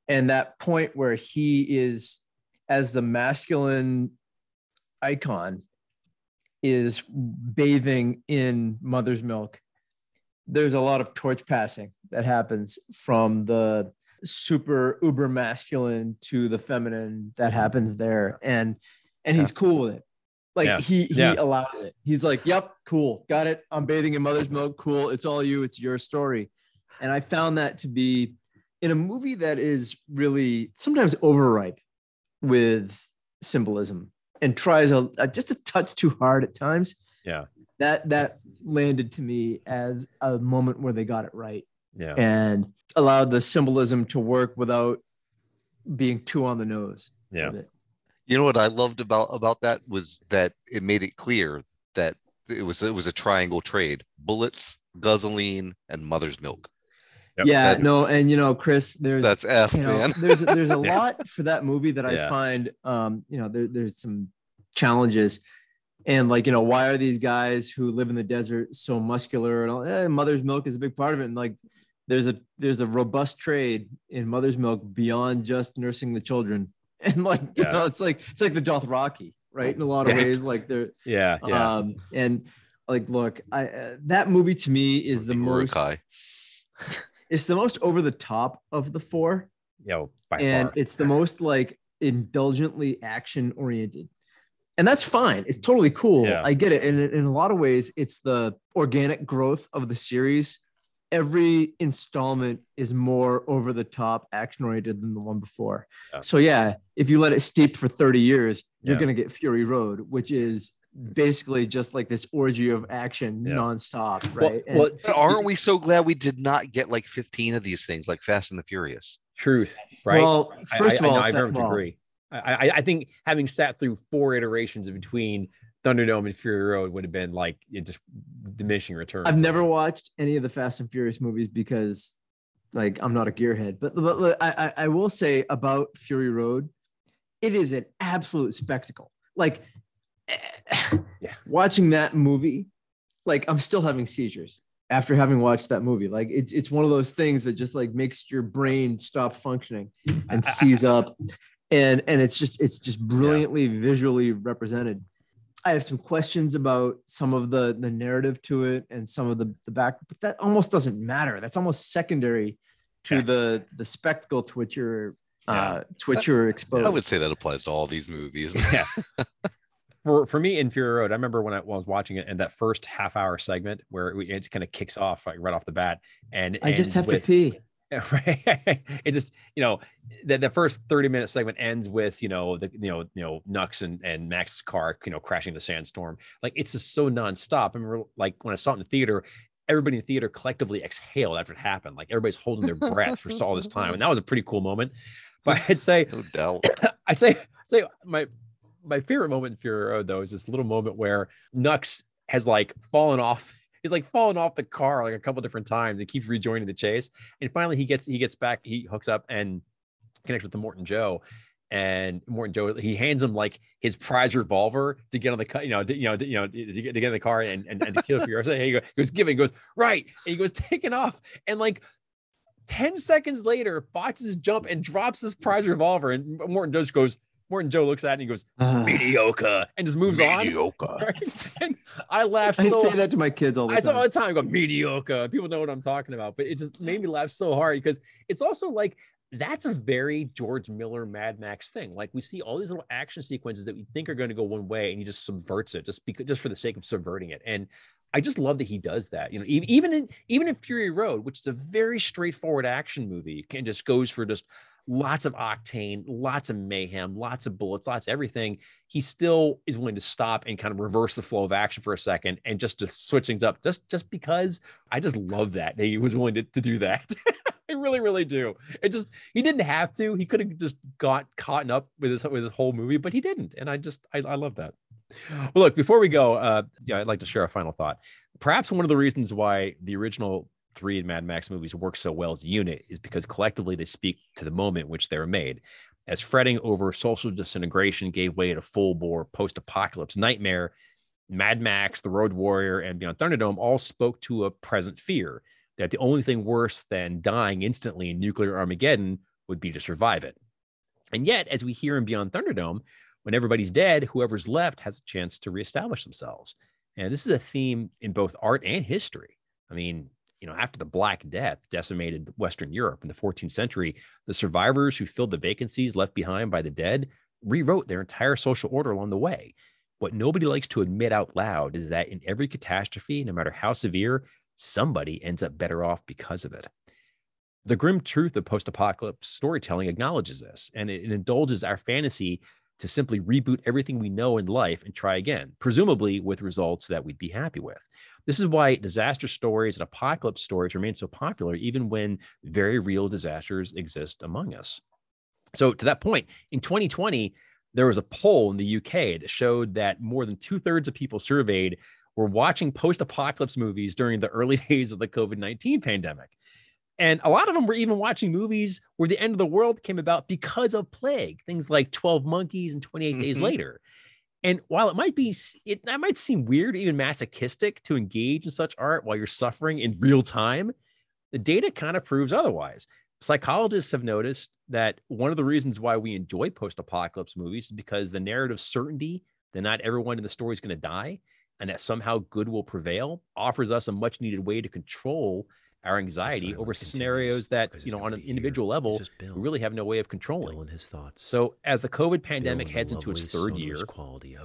and that point where he is as the masculine icon is bathing in mother's milk. There's a lot of torch passing that happens from the super uber masculine to the feminine that happens there, and and he's cool with it. Like Yeah. he he Yeah. allows it. He's like, "Yep, cool, got it. I'm bathing in mother's milk. Cool. It's all you. It's your story." And I found that to be in a movie that is really sometimes overripe with symbolism and tries a, a- just a touch too hard at times. Yeah. That that landed to me as a moment where they got it right Yeah. and allowed the symbolism to work without being too on the nose. Yeah. You know what I loved about about that was that it made it clear that it was it was a triangle trade: bullets, gasoline, and mother's milk. Yep. yeah, That- no, and you know, Chris, there's That's F, you know, man. there's there's a Yeah. lot for that movie that I Yeah. find um, you know, there, there's some challenges. And like, you know, why are these guys who live in the desert so muscular and all eh, mother's milk is a big part of it. And like there's a there's a robust trade in mother's milk beyond just nursing the children. And like, you Yeah. know, it's like it's like the Dothraki, right? In a lot of Yeah. ways, like they're Yeah. Yeah. um and like look, I uh, that movie to me is the most it's the most over the top of the four Yo, by and far. it's the most like indulgently action oriented and that's fine it's totally cool Yeah. i get it and in, in a lot of ways it's the organic growth of the series every installment is more over the top action oriented than the one before Yeah. so yeah if you let it steep for 30 years you're Yeah. going to get fury road which is basically just like this orgy of action Yeah. nonstop, Well- right? And- well, But aren't we so glad we did not get like 15 of these things like Fast and the Furious? truth, right? Well, first I, of all, I, I fa- very much well, agree. I, I, I think having sat through four iterations between Thunderdome and Fury Road would have been like it just diminishing returns. I've never watched any of the Fast and Furious movies because, like, I'm not a gearhead. But, but, but I, I I will say about Fury Road, it is an absolute spectacle. Like, eh, Yeah. watching that movie, like I'm still having seizures after having watched that movie. Like, it's it's one of those things that just like makes your brain stop functioning and seize up, and and it's just it's just brilliantly visually represented. I have some questions about some of the the narrative to it and some of the the back, but that almost doesn't matter. That's almost secondary to Yeah. the the spectacle to which you're Yeah. uh, to which you're exposed. I would say that applies to all these movies. yeah. For, for me in Fury Road, I remember when I, when I was watching it and that first half hour segment where it, it kind of kicks off like right off the bat and I just have with- to pee. right? It just you know the, the first 30 minute segment ends with you know the you know you know nux and and max's car you know crashing the sandstorm. Like it's just so nonstop. I remember like when i saw it in the theater everybody in the theater collectively exhaled after it happened. Like everybody's holding their breath for all this time. And that was a pretty cool moment. But i'd say no doubt. I'd say, I'd say my my favorite moment in Fury Road though is this little moment where Nux has like fallen off. He's like falling off the car like a couple different times and keeps rejoining the chase. And finally he gets he gets back, he hooks up and connects with the Immortan Joe. And Immortan Joe, he hands him like his prize revolver to get on the car, you know, to, you know, to, you know, to get, to get in the car and, and, and to kill Furiosa. He goes, he. He goes, right. And he goes, taking off. And like 10 seconds later, botches his jump and drops this prize revolver. And Immortan just goes, Immortan Joe looks at it and he goes, Ah. mediocre, and just moves on. Right? And I laugh I so say that to my kids all the I say all time. the time, I go mediocre. People know what I'm talking about, but it just made me laugh so hard because it's also like that's a very George Miller Mad Max thing. Like we see all these little action sequences that we think are going to go one way, and he just subverts it just because just for the sake of subverting it. And I just love that he does that. You know, even in even in Fury Road, which is a very straightforward action movie, and just goes for just lots of octane, lots of mayhem, lots of bullets, lots of everything. He still is willing to stop and kind of reverse the flow of action for a second and just to switch things up. Just just because I just love that he was willing to, to do that. I really, really do. It just he didn't have to. He could have just got caught up with this with this whole movie, but he didn't. And I just I, I love that. Well, look, before we go, uh, yeah, I'd like to share a final thought. Perhaps one of the reasons why the original three Mad Max movies work so well as a unit is because collectively they speak to the moment in which they were made. As fretting over social disintegration gave way to full bore post apocalypse nightmare, Mad Max, The Road Warrior, and Beyond Thunderdome all spoke to a present fear that the only thing worse than dying instantly in nuclear Armageddon would be to survive it. And yet, as we hear in Beyond Thunderdome, when everybody's dead, whoever's left has a chance to reestablish themselves. And this is a theme in both art and history. I mean, you know, after the Black Death decimated Western Europe in the 14th century, the survivors who filled the vacancies left behind by the dead rewrote their entire social order along the way. What nobody likes to admit out loud is that in every catastrophe, no matter how severe, somebody ends up better off because of it. The grim truth of post apocalypse storytelling acknowledges this, and it, it indulges our fantasy to simply reboot everything we know in life and try again, presumably with results that we'd be happy with. This is why disaster stories and apocalypse stories remain so popular, even when very real disasters exist among us. So, to that point, in 2020, there was a poll in the UK that showed that more than two thirds of people surveyed were watching post apocalypse movies during the early days of the COVID 19 pandemic. And a lot of them were even watching movies where the end of the world came about because of plague, things like 12 Monkeys and 28 Days Mhm. Later. And while it might be, it might seem weird, even masochistic to engage in such art while you're suffering in real time, the data kind of proves otherwise. Psychologists have noticed that one of the reasons why we enjoy post apocalypse movies is because the narrative certainty that not everyone in the story is going to die and that somehow good will prevail offers us a much needed way to control our anxiety over scenarios that, you know, on an individual level, we really have no way of controlling. his thoughts. So, as the COVID pandemic Bill and the heads into its third year,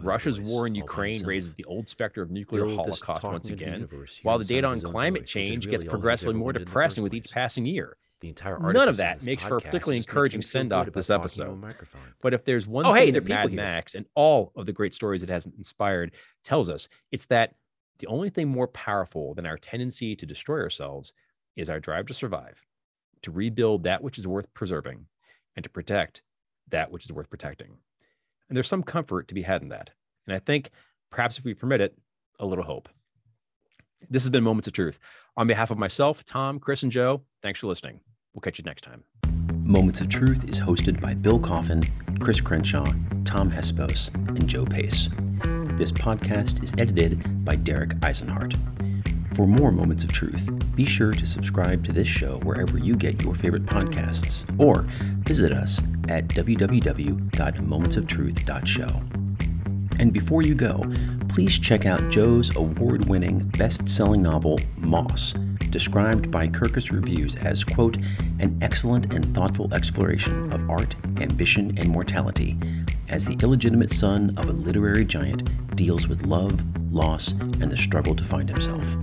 Russia's voice war in Ukraine raises the old specter of nuclear Bill holocaust once again, universe while the data on climate voice, change really gets progressively more wanted in the depressing with each passing year. The entire None of that makes for a particularly encouraging making him feel send-off good this episode. But if there's one Oh, hey, thing there that Mad here. Max and all of the great stories it has inspired tells us, it's that the only thing more powerful than our tendency to destroy ourselves is our drive to survive, to rebuild that which is worth preserving, and to protect that which is worth protecting. And there's some comfort to be had in that. And I think perhaps if we permit it, a little hope. This has been Moments of Truth. On behalf of myself, Tom, Chris, and Joe, thanks for listening. We'll catch you next time. Moments of Truth is hosted by Bill Coffin, Chris Crenshaw, Tom Hespos, and Joe Pace. This podcast is edited by Derek Eisenhart. For more Moments of Truth, be sure to subscribe to this show wherever you get your favorite podcasts, or visit us at www.momentsoftruth.show. And before you go, please check out Joe's award winning best selling novel, Moss, described by Kirkus Reviews as, quote, an excellent and thoughtful exploration of art, ambition, and mortality as the illegitimate son of a literary giant deals with love, loss, and the struggle to find himself.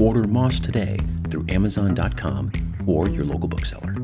Order Moss today through Amazon.com or your local bookseller.